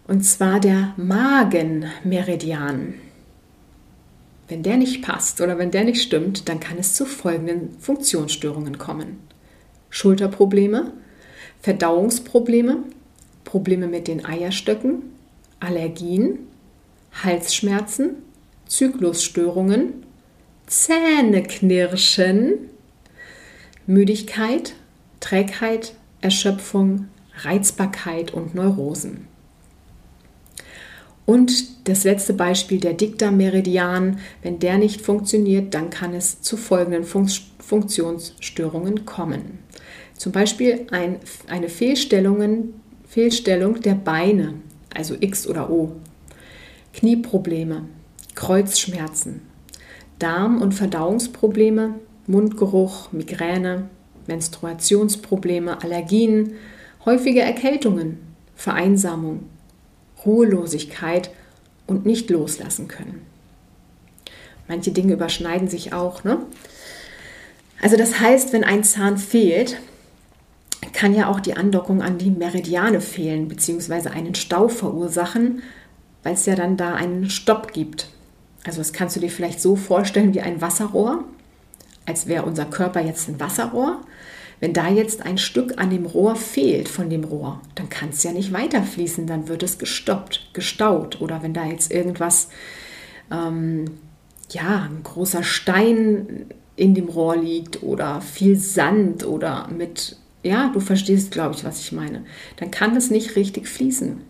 Und zwar der Magenmeridian. Wenn der nicht passt oder wenn der nicht stimmt, dann kann es zu folgenden Funktionsstörungen kommen. Schulterprobleme, Verdauungsprobleme, Probleme mit den Eierstöcken, Allergien, Halsschmerzen, Zyklusstörungen, Zähneknirschen, Müdigkeit, Trägheit, Erschöpfung, Reizbarkeit und Neurosen. Und das letzte Beispiel, der Dickdarmmeridian, wenn der nicht funktioniert, dann kann es zu folgenden Fun Funktionsstörungen kommen. Zum Beispiel ein, eine Fehlstellung der Beine, also X oder O, Knieprobleme, Kreuzschmerzen, Darm- und Verdauungsprobleme, Mundgeruch, Migräne, Menstruationsprobleme, Allergien, häufige Erkältungen, Vereinsamung, Ruhelosigkeit und nicht loslassen können. Manche Dinge überschneiden sich auch. Ne? Also das heißt, wenn ein Zahn fehlt, kann ja auch die Andockung an die Meridiane fehlen, beziehungsweise einen Stau verursachen, weil es ja dann da einen Stopp gibt. Also das kannst du dir vielleicht so vorstellen wie ein Wasserrohr als wäre unser Körper jetzt ein Wasserrohr. Wenn da jetzt ein Stück an dem Rohr fehlt von dem Rohr, dann kann es ja nicht weiterfließen, dann wird es gestoppt, gestaut. Oder wenn da jetzt irgendwas, ähm, ja, ein großer Stein in dem Rohr liegt oder viel Sand oder mit, ja, du verstehst, glaube ich, was ich meine, dann kann es nicht richtig fließen.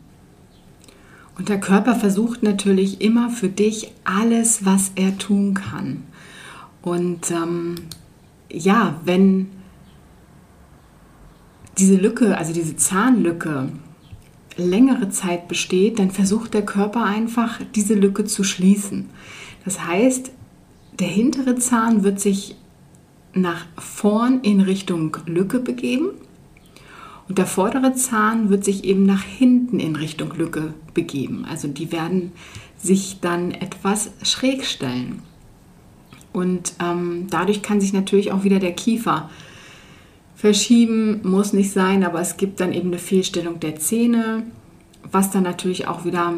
Und der Körper versucht natürlich immer für dich alles, was er tun kann. Und ähm, ja, wenn diese Lücke, also diese Zahnlücke, längere Zeit besteht, dann versucht der Körper einfach, diese Lücke zu schließen. Das heißt, der hintere Zahn wird sich nach vorn in Richtung Lücke begeben und der vordere Zahn wird sich eben nach hinten in Richtung Lücke begeben. Also die werden sich dann etwas schräg stellen. Und ähm, dadurch kann sich natürlich auch wieder der Kiefer verschieben, muss nicht sein, aber es gibt dann eben eine Fehlstellung der Zähne, was dann natürlich auch wieder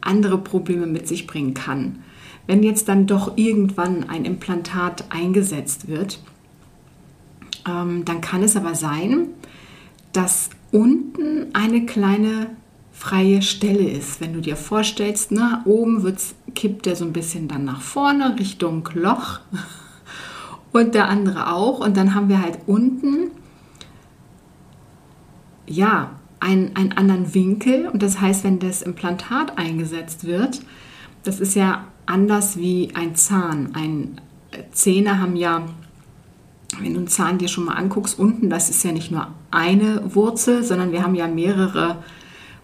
andere Probleme mit sich bringen kann. Wenn jetzt dann doch irgendwann ein Implantat eingesetzt wird, ähm, dann kann es aber sein, dass unten eine kleine freie Stelle ist. Wenn du dir vorstellst, nach oben wird's, kippt der so ein bisschen dann nach vorne Richtung Loch <laughs> und der andere auch. Und dann haben wir halt unten, ja, einen, einen anderen Winkel. Und das heißt, wenn das Implantat eingesetzt wird, das ist ja anders wie ein Zahn. Ein Zähne haben ja, wenn du einen Zahn dir schon mal anguckst, unten, das ist ja nicht nur eine Wurzel, sondern wir haben ja mehrere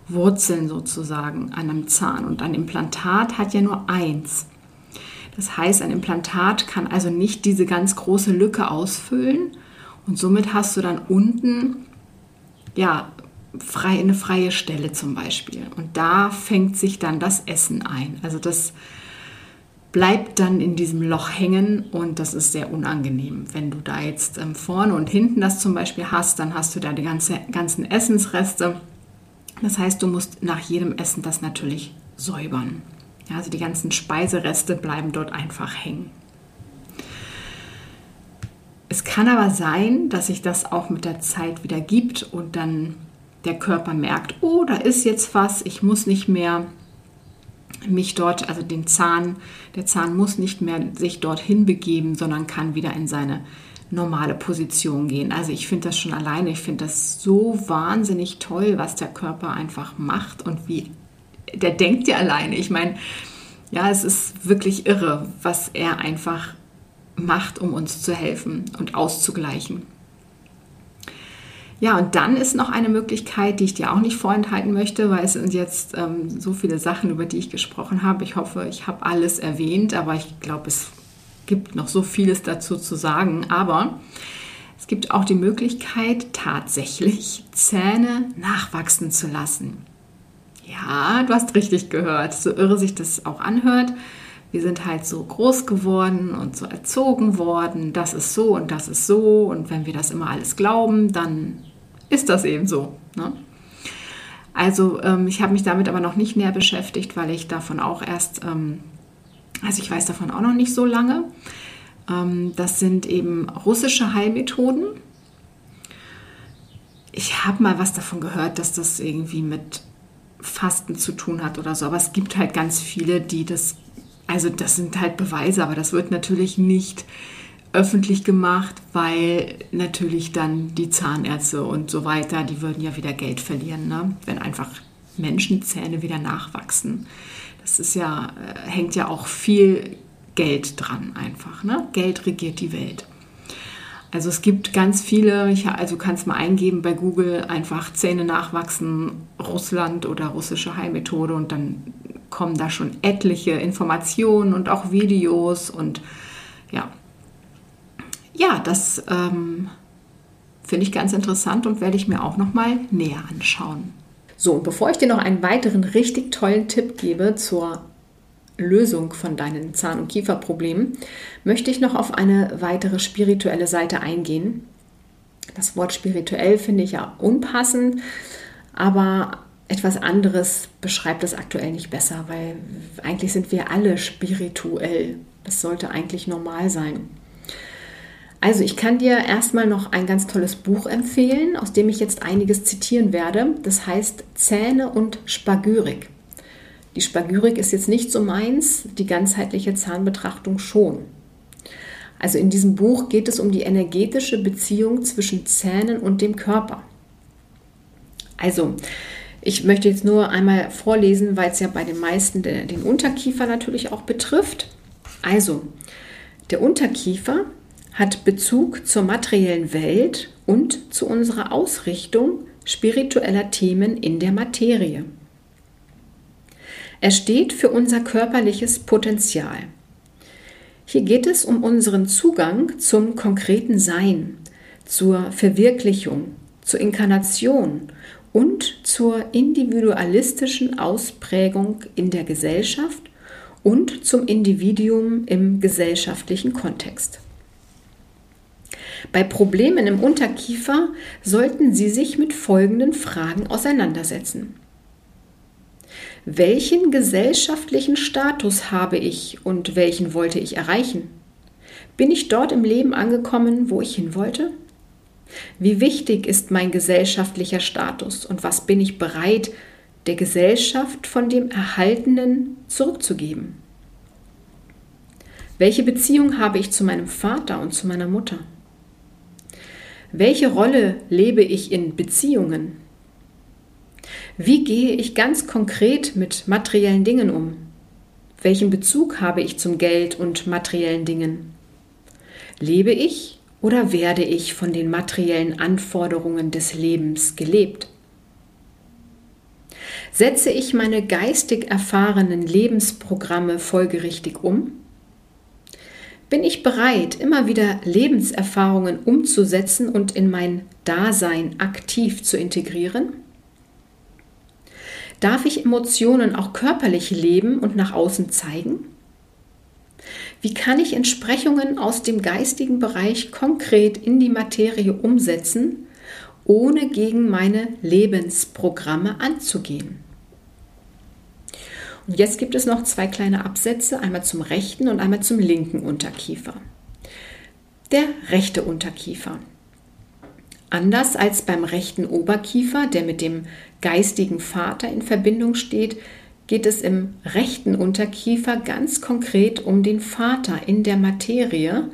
Wurzeln sozusagen an einem Zahn. Und ein Implantat hat ja nur eins. Das heißt, ein Implantat kann also nicht diese ganz große Lücke ausfüllen und somit hast du dann unten ja frei, eine freie Stelle zum Beispiel. Und da fängt sich dann das Essen ein. Also das bleibt dann in diesem Loch hängen und das ist sehr unangenehm. Wenn du da jetzt ähm, vorne und hinten das zum Beispiel hast, dann hast du da die ganze, ganzen Essensreste. Das heißt, du musst nach jedem Essen das natürlich säubern. Ja, also die ganzen Speisereste bleiben dort einfach hängen. Es kann aber sein, dass sich das auch mit der Zeit wieder gibt und dann der Körper merkt, oh, da ist jetzt was, ich muss nicht mehr mich dort, also den Zahn, der Zahn muss nicht mehr sich dorthin begeben, sondern kann wieder in seine normale Position gehen. Also ich finde das schon alleine, ich finde das so wahnsinnig toll, was der Körper einfach macht und wie der denkt ja alleine. Ich meine, ja, es ist wirklich irre, was er einfach macht, um uns zu helfen und auszugleichen. Ja, und dann ist noch eine Möglichkeit, die ich dir auch nicht vorenthalten möchte, weil es sind jetzt ähm, so viele Sachen, über die ich gesprochen habe. Ich hoffe, ich habe alles erwähnt, aber ich glaube, es gibt noch so vieles dazu zu sagen. Aber es gibt auch die Möglichkeit, tatsächlich Zähne nachwachsen zu lassen. Ja, du hast richtig gehört, so irre sich das auch anhört. Wir sind halt so groß geworden und so erzogen worden, das ist so und das ist so. Und wenn wir das immer alles glauben, dann ist das eben so. Ne? Also ähm, ich habe mich damit aber noch nicht näher beschäftigt, weil ich davon auch erst, ähm, also ich weiß davon auch noch nicht so lange. Ähm, das sind eben russische Heilmethoden. Ich habe mal was davon gehört, dass das irgendwie mit Fasten zu tun hat oder so, aber es gibt halt ganz viele, die das, also das sind halt Beweise, aber das wird natürlich nicht öffentlich gemacht, weil natürlich dann die Zahnärzte und so weiter, die würden ja wieder Geld verlieren, ne? wenn einfach Menschenzähne wieder nachwachsen. Das ist ja, äh, hängt ja auch viel Geld dran einfach. Ne? Geld regiert die Welt. Also es gibt ganz viele, ich, also kannst mal eingeben bei Google einfach Zähne nachwachsen, Russland oder russische Heilmethode und dann kommen da schon etliche Informationen und auch Videos und ja, ja, das ähm, finde ich ganz interessant und werde ich mir auch noch mal näher anschauen. So, und bevor ich dir noch einen weiteren richtig tollen Tipp gebe zur Lösung von deinen Zahn- und Kieferproblemen, möchte ich noch auf eine weitere spirituelle Seite eingehen. Das Wort spirituell finde ich ja unpassend, aber etwas anderes beschreibt es aktuell nicht besser, weil eigentlich sind wir alle spirituell. Das sollte eigentlich normal sein. Also ich kann dir erstmal noch ein ganz tolles Buch empfehlen, aus dem ich jetzt einiges zitieren werde. Das heißt Zähne und Spagyrik. Die Spagyrik ist jetzt nicht so meins, die ganzheitliche Zahnbetrachtung schon. Also in diesem Buch geht es um die energetische Beziehung zwischen Zähnen und dem Körper. Also, ich möchte jetzt nur einmal vorlesen, weil es ja bei den meisten den Unterkiefer natürlich auch betrifft. Also, der Unterkiefer hat Bezug zur materiellen Welt und zu unserer Ausrichtung spiritueller Themen in der Materie. Er steht für unser körperliches Potenzial. Hier geht es um unseren Zugang zum konkreten Sein, zur Verwirklichung, zur Inkarnation und zur individualistischen Ausprägung in der Gesellschaft und zum Individuum im gesellschaftlichen Kontext. Bei Problemen im Unterkiefer sollten Sie sich mit folgenden Fragen auseinandersetzen. Welchen gesellschaftlichen Status habe ich und welchen wollte ich erreichen? Bin ich dort im Leben angekommen, wo ich hin wollte? Wie wichtig ist mein gesellschaftlicher Status und was bin ich bereit, der Gesellschaft von dem Erhaltenen zurückzugeben? Welche Beziehung habe ich zu meinem Vater und zu meiner Mutter? Welche Rolle lebe ich in Beziehungen? Wie gehe ich ganz konkret mit materiellen Dingen um? Welchen Bezug habe ich zum Geld und materiellen Dingen? Lebe ich oder werde ich von den materiellen Anforderungen des Lebens gelebt? Setze ich meine geistig erfahrenen Lebensprogramme folgerichtig um? Bin ich bereit, immer wieder Lebenserfahrungen umzusetzen und in mein Dasein aktiv zu integrieren? Darf ich Emotionen auch körperlich leben und nach außen zeigen? Wie kann ich Entsprechungen aus dem geistigen Bereich konkret in die Materie umsetzen, ohne gegen meine Lebensprogramme anzugehen? Und jetzt gibt es noch zwei kleine Absätze, einmal zum rechten und einmal zum linken Unterkiefer. Der rechte Unterkiefer. Anders als beim rechten Oberkiefer, der mit dem geistigen Vater in Verbindung steht, geht es im rechten Unterkiefer ganz konkret um den Vater in der Materie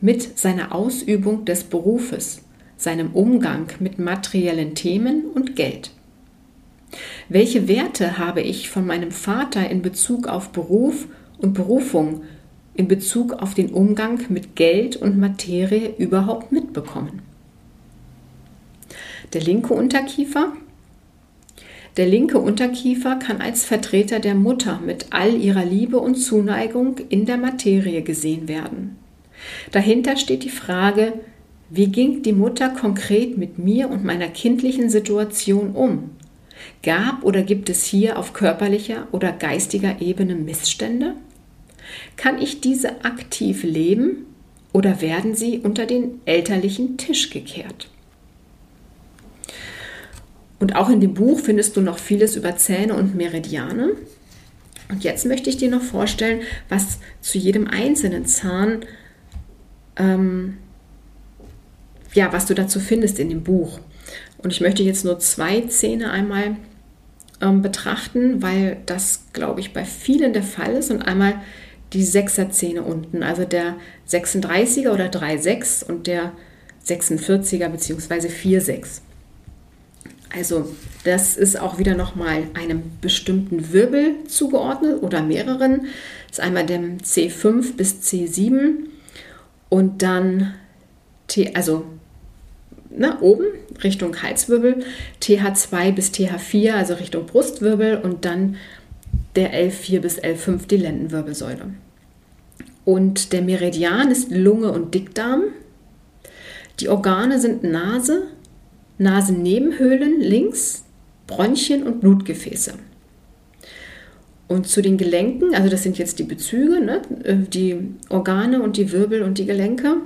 mit seiner Ausübung des Berufes, seinem Umgang mit materiellen Themen und Geld. Welche Werte habe ich von meinem Vater in Bezug auf Beruf und Berufung, in Bezug auf den Umgang mit Geld und Materie überhaupt mitbekommen? Der linke Unterkiefer. Der linke Unterkiefer kann als Vertreter der Mutter mit all ihrer Liebe und Zuneigung in der Materie gesehen werden. Dahinter steht die Frage, wie ging die Mutter konkret mit mir und meiner kindlichen Situation um? Gab oder gibt es hier auf körperlicher oder geistiger Ebene Missstände? Kann ich diese aktiv leben oder werden sie unter den elterlichen Tisch gekehrt? Und auch in dem Buch findest du noch vieles über Zähne und Meridiane. Und jetzt möchte ich dir noch vorstellen, was zu jedem einzelnen Zahn, ähm, ja, was du dazu findest in dem Buch. Und ich möchte jetzt nur zwei Zähne einmal ähm, betrachten, weil das, glaube ich, bei vielen der Fall ist. Und einmal die Sechserzähne unten, also der 36er oder 3,6 und der 46er bzw. 4,6. Also das ist auch wieder nochmal einem bestimmten Wirbel zugeordnet oder mehreren. Das ist einmal dem C5 bis C7 und dann T, also na, oben Richtung Halswirbel, TH2 bis TH4, also Richtung Brustwirbel und dann der L4 bis L5 die Lendenwirbelsäule. Und der Meridian ist Lunge und Dickdarm. Die Organe sind Nase, Nasennebenhöhlen links, Bronchien und Blutgefäße. Und zu den Gelenken, also das sind jetzt die Bezüge, ne, die Organe und die Wirbel und die Gelenke.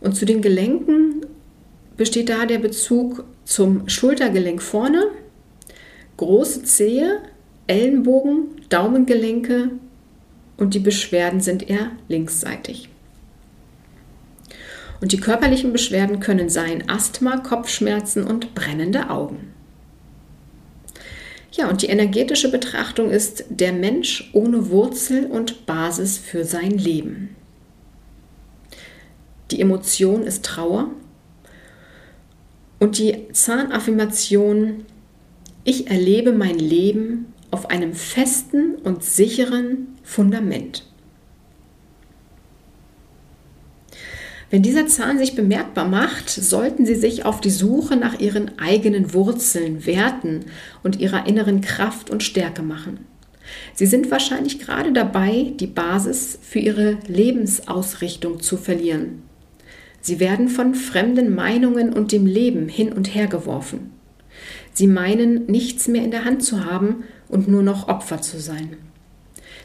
Und zu den Gelenken besteht da der Bezug zum Schultergelenk vorne, große Zehe, Ellenbogen, Daumengelenke und die Beschwerden sind eher linksseitig. Und die körperlichen Beschwerden können sein Asthma, Kopfschmerzen und brennende Augen. Ja, und die energetische Betrachtung ist der Mensch ohne Wurzel und Basis für sein Leben. Die Emotion ist Trauer, und die Zahnaffirmation, ich erlebe mein Leben auf einem festen und sicheren Fundament. Wenn dieser Zahn sich bemerkbar macht, sollten Sie sich auf die Suche nach Ihren eigenen Wurzeln, Werten und Ihrer inneren Kraft und Stärke machen. Sie sind wahrscheinlich gerade dabei, die Basis für Ihre Lebensausrichtung zu verlieren. Sie werden von fremden Meinungen und dem Leben hin und her geworfen. Sie meinen, nichts mehr in der Hand zu haben und nur noch Opfer zu sein.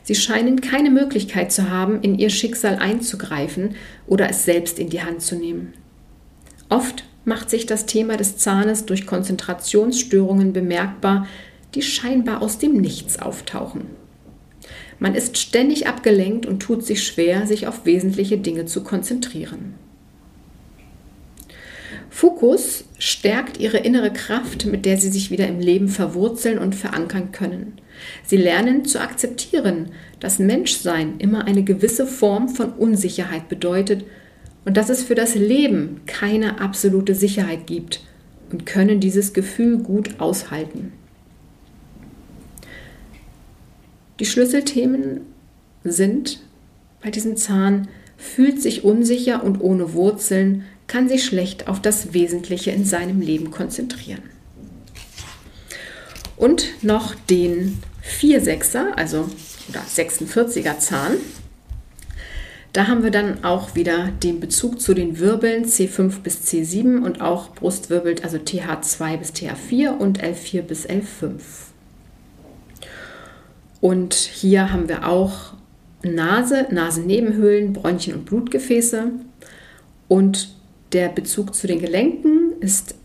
Sie scheinen keine Möglichkeit zu haben, in ihr Schicksal einzugreifen oder es selbst in die Hand zu nehmen. Oft macht sich das Thema des Zahnes durch Konzentrationsstörungen bemerkbar, die scheinbar aus dem Nichts auftauchen. Man ist ständig abgelenkt und tut sich schwer, sich auf wesentliche Dinge zu konzentrieren. Fokus stärkt ihre innere Kraft, mit der sie sich wieder im Leben verwurzeln und verankern können. Sie lernen zu akzeptieren, dass Menschsein immer eine gewisse Form von Unsicherheit bedeutet und dass es für das Leben keine absolute Sicherheit gibt und können dieses Gefühl gut aushalten. Die Schlüsselthemen sind bei diesem Zahn, fühlt sich unsicher und ohne Wurzeln, kann sich schlecht auf das Wesentliche in seinem Leben konzentrieren. Und noch den 4-6er, also oder 46er Zahn. Da haben wir dann auch wieder den Bezug zu den Wirbeln C5 bis C7 und auch Brustwirbel, also TH2 bis TH4 und L4 bis L5. Und hier haben wir auch Nase, Nasennebenhöhlen, Bronchien und Blutgefäße. Und der Bezug zu den Gelenken ist,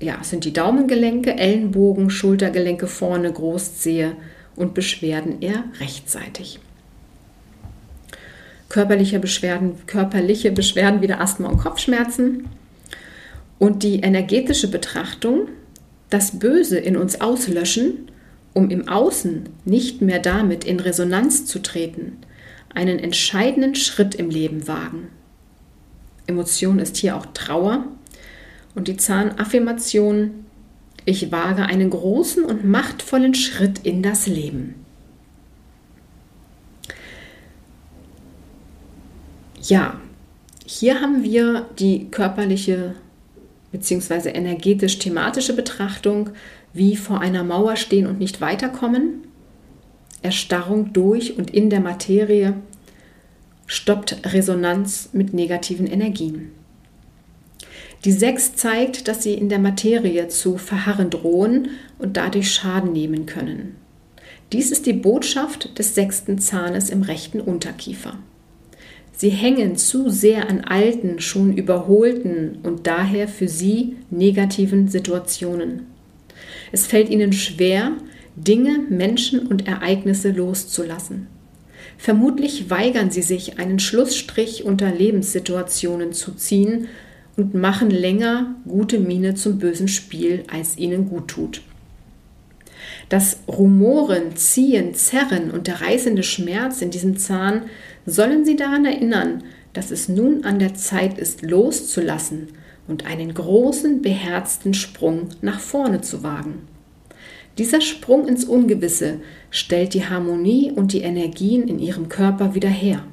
ja, sind die Daumengelenke, Ellenbogen, Schultergelenke vorne, Großzehe und Beschwerden eher rechtzeitig. Körperliche Beschwerden, körperliche Beschwerden wie Asthma und Kopfschmerzen. Und die energetische Betrachtung, das Böse in uns auslöschen, um im Außen nicht mehr damit in Resonanz zu treten, einen entscheidenden Schritt im Leben wagen. Emotion ist hier auch Trauer und die Zahnaffirmation, ich wage einen großen und machtvollen Schritt in das Leben. Ja, hier haben wir die körperliche bzw. energetisch-thematische Betrachtung, wie vor einer Mauer stehen und nicht weiterkommen. Erstarrung durch und in der Materie stoppt Resonanz mit negativen Energien. Die 6 zeigt, dass sie in der Materie zu verharren drohen und dadurch Schaden nehmen können. Dies ist die Botschaft des sechsten Zahnes im rechten Unterkiefer. Sie hängen zu sehr an alten, schon überholten und daher für sie negativen Situationen. Es fällt ihnen schwer, Dinge, Menschen und Ereignisse loszulassen. Vermutlich weigern sie sich, einen Schlussstrich unter Lebenssituationen zu ziehen und machen länger gute Miene zum bösen Spiel, als ihnen gut tut. Das Rumoren, Ziehen, Zerren und der reißende Schmerz in diesem Zahn sollen sie daran erinnern, dass es nun an der Zeit ist, loszulassen und einen großen, beherzten Sprung nach vorne zu wagen. Dieser Sprung ins Ungewisse stellt die Harmonie und die Energien in ihrem Körper wieder her.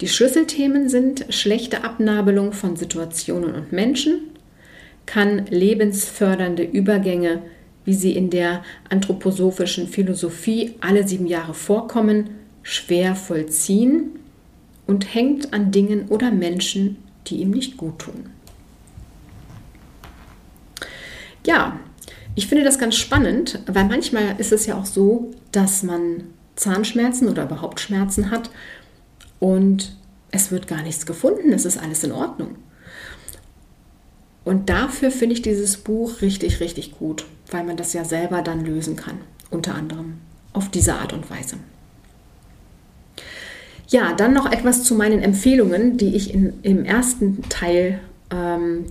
Die Schlüsselthemen sind schlechte Abnabelung von Situationen und Menschen, kann lebensfördernde Übergänge, wie sie in der anthroposophischen Philosophie alle sieben Jahre vorkommen, schwer vollziehen und hängt an Dingen oder Menschen, die ihm nicht gut tun. Ja, ich finde das ganz spannend, weil manchmal ist es ja auch so, dass man Zahnschmerzen oder überhaupt Schmerzen hat und es wird gar nichts gefunden, es ist alles in Ordnung. Und dafür finde ich dieses Buch richtig, richtig gut, weil man das ja selber dann lösen kann, unter anderem auf diese Art und Weise. Ja, dann noch etwas zu meinen Empfehlungen, die ich in, im ersten Teil ähm,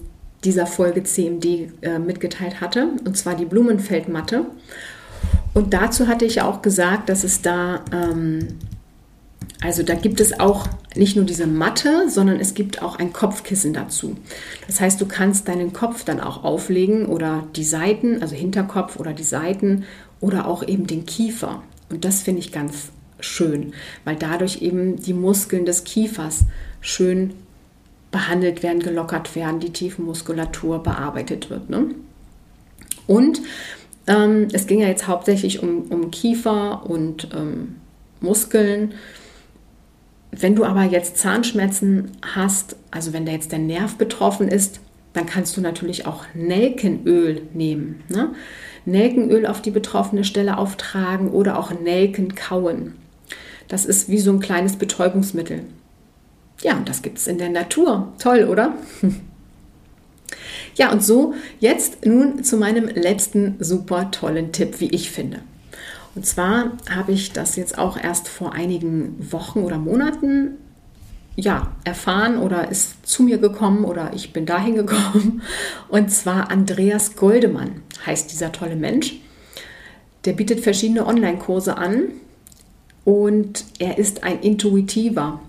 dieser Folge CMD äh, mitgeteilt hatte, und zwar die Blumenfeldmatte. Und dazu hatte ich auch gesagt, dass es da, ähm, also da gibt es auch nicht nur diese Matte, sondern es gibt auch ein Kopfkissen dazu. Das heißt, du kannst deinen Kopf dann auch auflegen oder die Seiten, also Hinterkopf oder die Seiten oder auch eben den Kiefer. Und das finde ich ganz schön, weil dadurch eben die Muskeln des Kiefers schön behandelt werden, gelockert werden, die Tiefenmuskulatur bearbeitet wird. Ne? Und ähm, es ging ja jetzt hauptsächlich um, um Kiefer und ähm, Muskeln. Wenn du aber jetzt Zahnschmerzen hast, also wenn da jetzt der Nerv betroffen ist, dann kannst du natürlich auch Nelkenöl nehmen. Ne? Nelkenöl auf die betroffene Stelle auftragen oder auch Nelken kauen. Das ist wie so ein kleines Betäubungsmittel. Ja, das gibt es in der Natur. Toll, oder? ja, und so jetzt nun zu meinem letzten super tollen Tipp, wie ich finde. Und zwar habe ich das jetzt auch erst vor einigen Wochen oder Monaten ja, erfahren oder ist zu mir gekommen oder ich bin dahin gekommen. Und zwar Andreas Goldemann heißt dieser tolle Mensch. Der bietet verschiedene Online-Kurse an und er ist ein Intuitiver.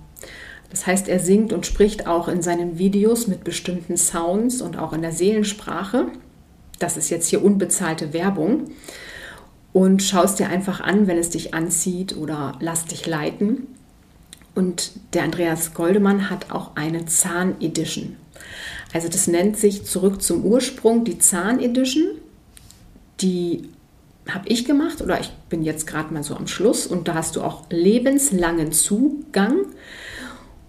Das heißt, er singt und spricht auch in seinen Videos mit bestimmten Sounds und auch in der Seelensprache. Das ist jetzt hier unbezahlte Werbung. Und schaust dir einfach an, wenn es dich anzieht oder lass dich leiten. Und der Andreas Goldemann hat auch eine Zahn-Edition. Also das nennt sich zurück zum Ursprung die Zahn-Edition. Die habe ich gemacht oder ich bin jetzt gerade mal so am Schluss und da hast du auch lebenslangen Zugang.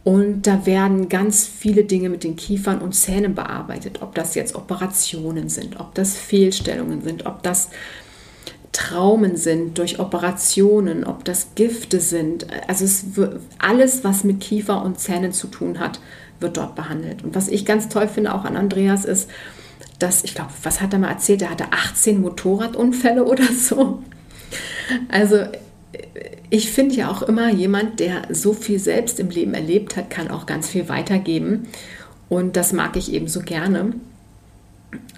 Und da werden ganz viele Dinge mit den Kiefern und Zähnen bearbeitet. Ob das jetzt Operationen sind, ob das Fehlstellungen sind, ob das Traumen sind, durch Operationen, ob das Gifte sind. Also wird, alles, was mit Kiefer und Zähnen zu tun hat, wird dort behandelt. Und was ich ganz toll finde auch an Andreas ist, dass, ich glaube, was hat er mal erzählt? Er hatte 18 Motorradunfälle oder so. Also ich finde ja auch immer, jemand, der so viel selbst im Leben erlebt hat, kann auch ganz viel weitergeben. Und das mag ich eben so gerne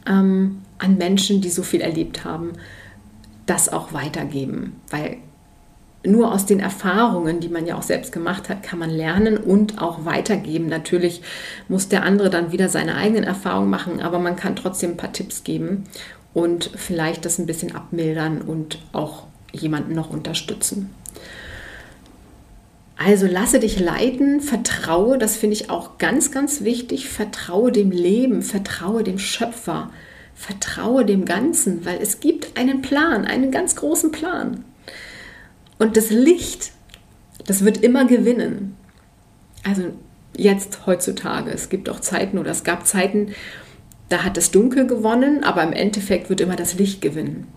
ähm, an Menschen, die so viel erlebt haben das auch weitergeben, weil nur aus den Erfahrungen, die man ja auch selbst gemacht hat, kann man lernen und auch weitergeben. Natürlich muss der andere dann wieder seine eigenen Erfahrungen machen, aber man kann trotzdem ein paar Tipps geben und vielleicht das ein bisschen abmildern und auch jemanden noch unterstützen. Also lasse dich leiten, vertraue, das finde ich auch ganz, ganz wichtig, vertraue dem Leben, vertraue dem Schöpfer, Vertraue dem Ganzen, weil es gibt einen Plan, einen ganz großen Plan. Und das Licht, das wird immer gewinnen. Also jetzt heutzutage. Es gibt auch Zeiten oder es gab Zeiten, da hat das Dunkel gewonnen, aber im Endeffekt wird immer das Licht gewinnen.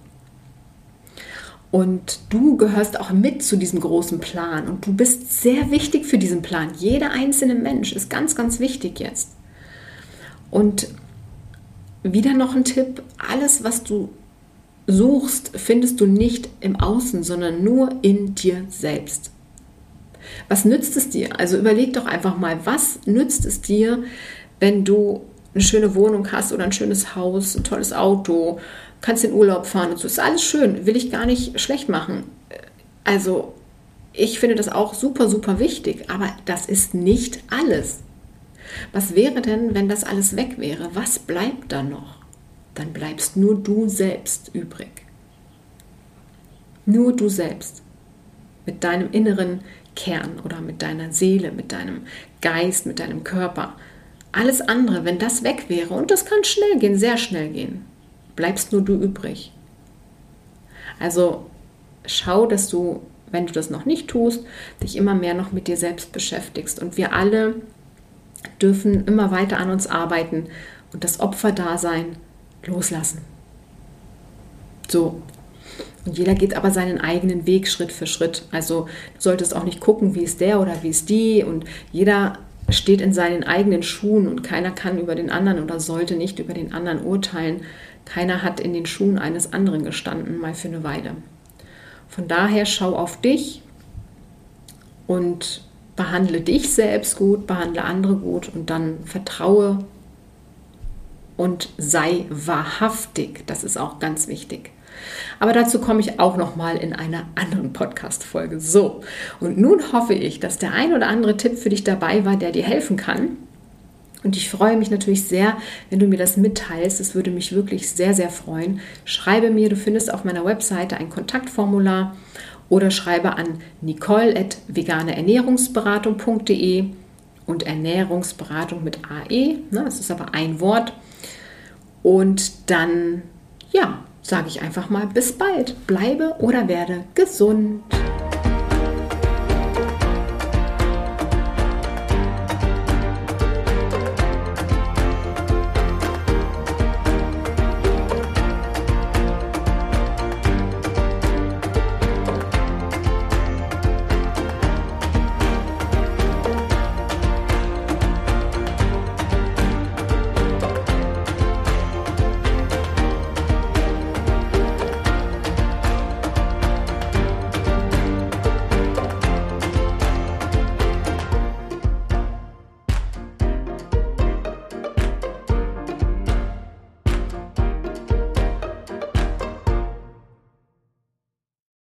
Und du gehörst auch mit zu diesem großen Plan und du bist sehr wichtig für diesen Plan. Jeder einzelne Mensch ist ganz, ganz wichtig jetzt. Und wieder noch ein Tipp, alles, was du suchst, findest du nicht im Außen, sondern nur in dir selbst. Was nützt es dir? Also überleg doch einfach mal, was nützt es dir, wenn du eine schöne Wohnung hast oder ein schönes Haus, ein tolles Auto, kannst in Urlaub fahren und so. Ist alles schön, will ich gar nicht schlecht machen. Also ich finde das auch super, super wichtig, aber das ist nicht alles. Was wäre denn, wenn das alles weg wäre? Was bleibt dann noch? Dann bleibst nur du selbst übrig. Nur du selbst. Mit deinem inneren Kern oder mit deiner Seele, mit deinem Geist, mit deinem Körper. Alles andere, wenn das weg wäre, und das kann schnell gehen, sehr schnell gehen, bleibst nur du übrig. Also schau, dass du, wenn du das noch nicht tust, dich immer mehr noch mit dir selbst beschäftigst. Und wir alle dürfen immer weiter an uns arbeiten und das Opferdasein loslassen. So. Und jeder geht aber seinen eigenen Weg Schritt für Schritt. Also du solltest auch nicht gucken, wie ist der oder wie ist die. Und jeder steht in seinen eigenen Schuhen und keiner kann über den anderen oder sollte nicht über den anderen urteilen. Keiner hat in den Schuhen eines anderen gestanden, mal für eine Weile. Von daher schau auf dich und behandle dich selbst gut, behandle andere gut und dann vertraue und sei wahrhaftig. Das ist auch ganz wichtig. Aber dazu komme ich auch noch mal in einer anderen Podcast-Folge. So, und nun hoffe ich, dass der ein oder andere Tipp für dich dabei war, der dir helfen kann. Und ich freue mich natürlich sehr, wenn du mir das mitteilst. Es würde mich wirklich sehr, sehr freuen. Schreibe mir, du findest auf meiner Webseite ein Kontaktformular oder schreibe an nicole.veganeernährungsberatung.de und Ernährungsberatung mit AE, ne, das ist aber ein Wort. Und dann, ja, sage ich einfach mal bis bald. Bleibe oder werde gesund.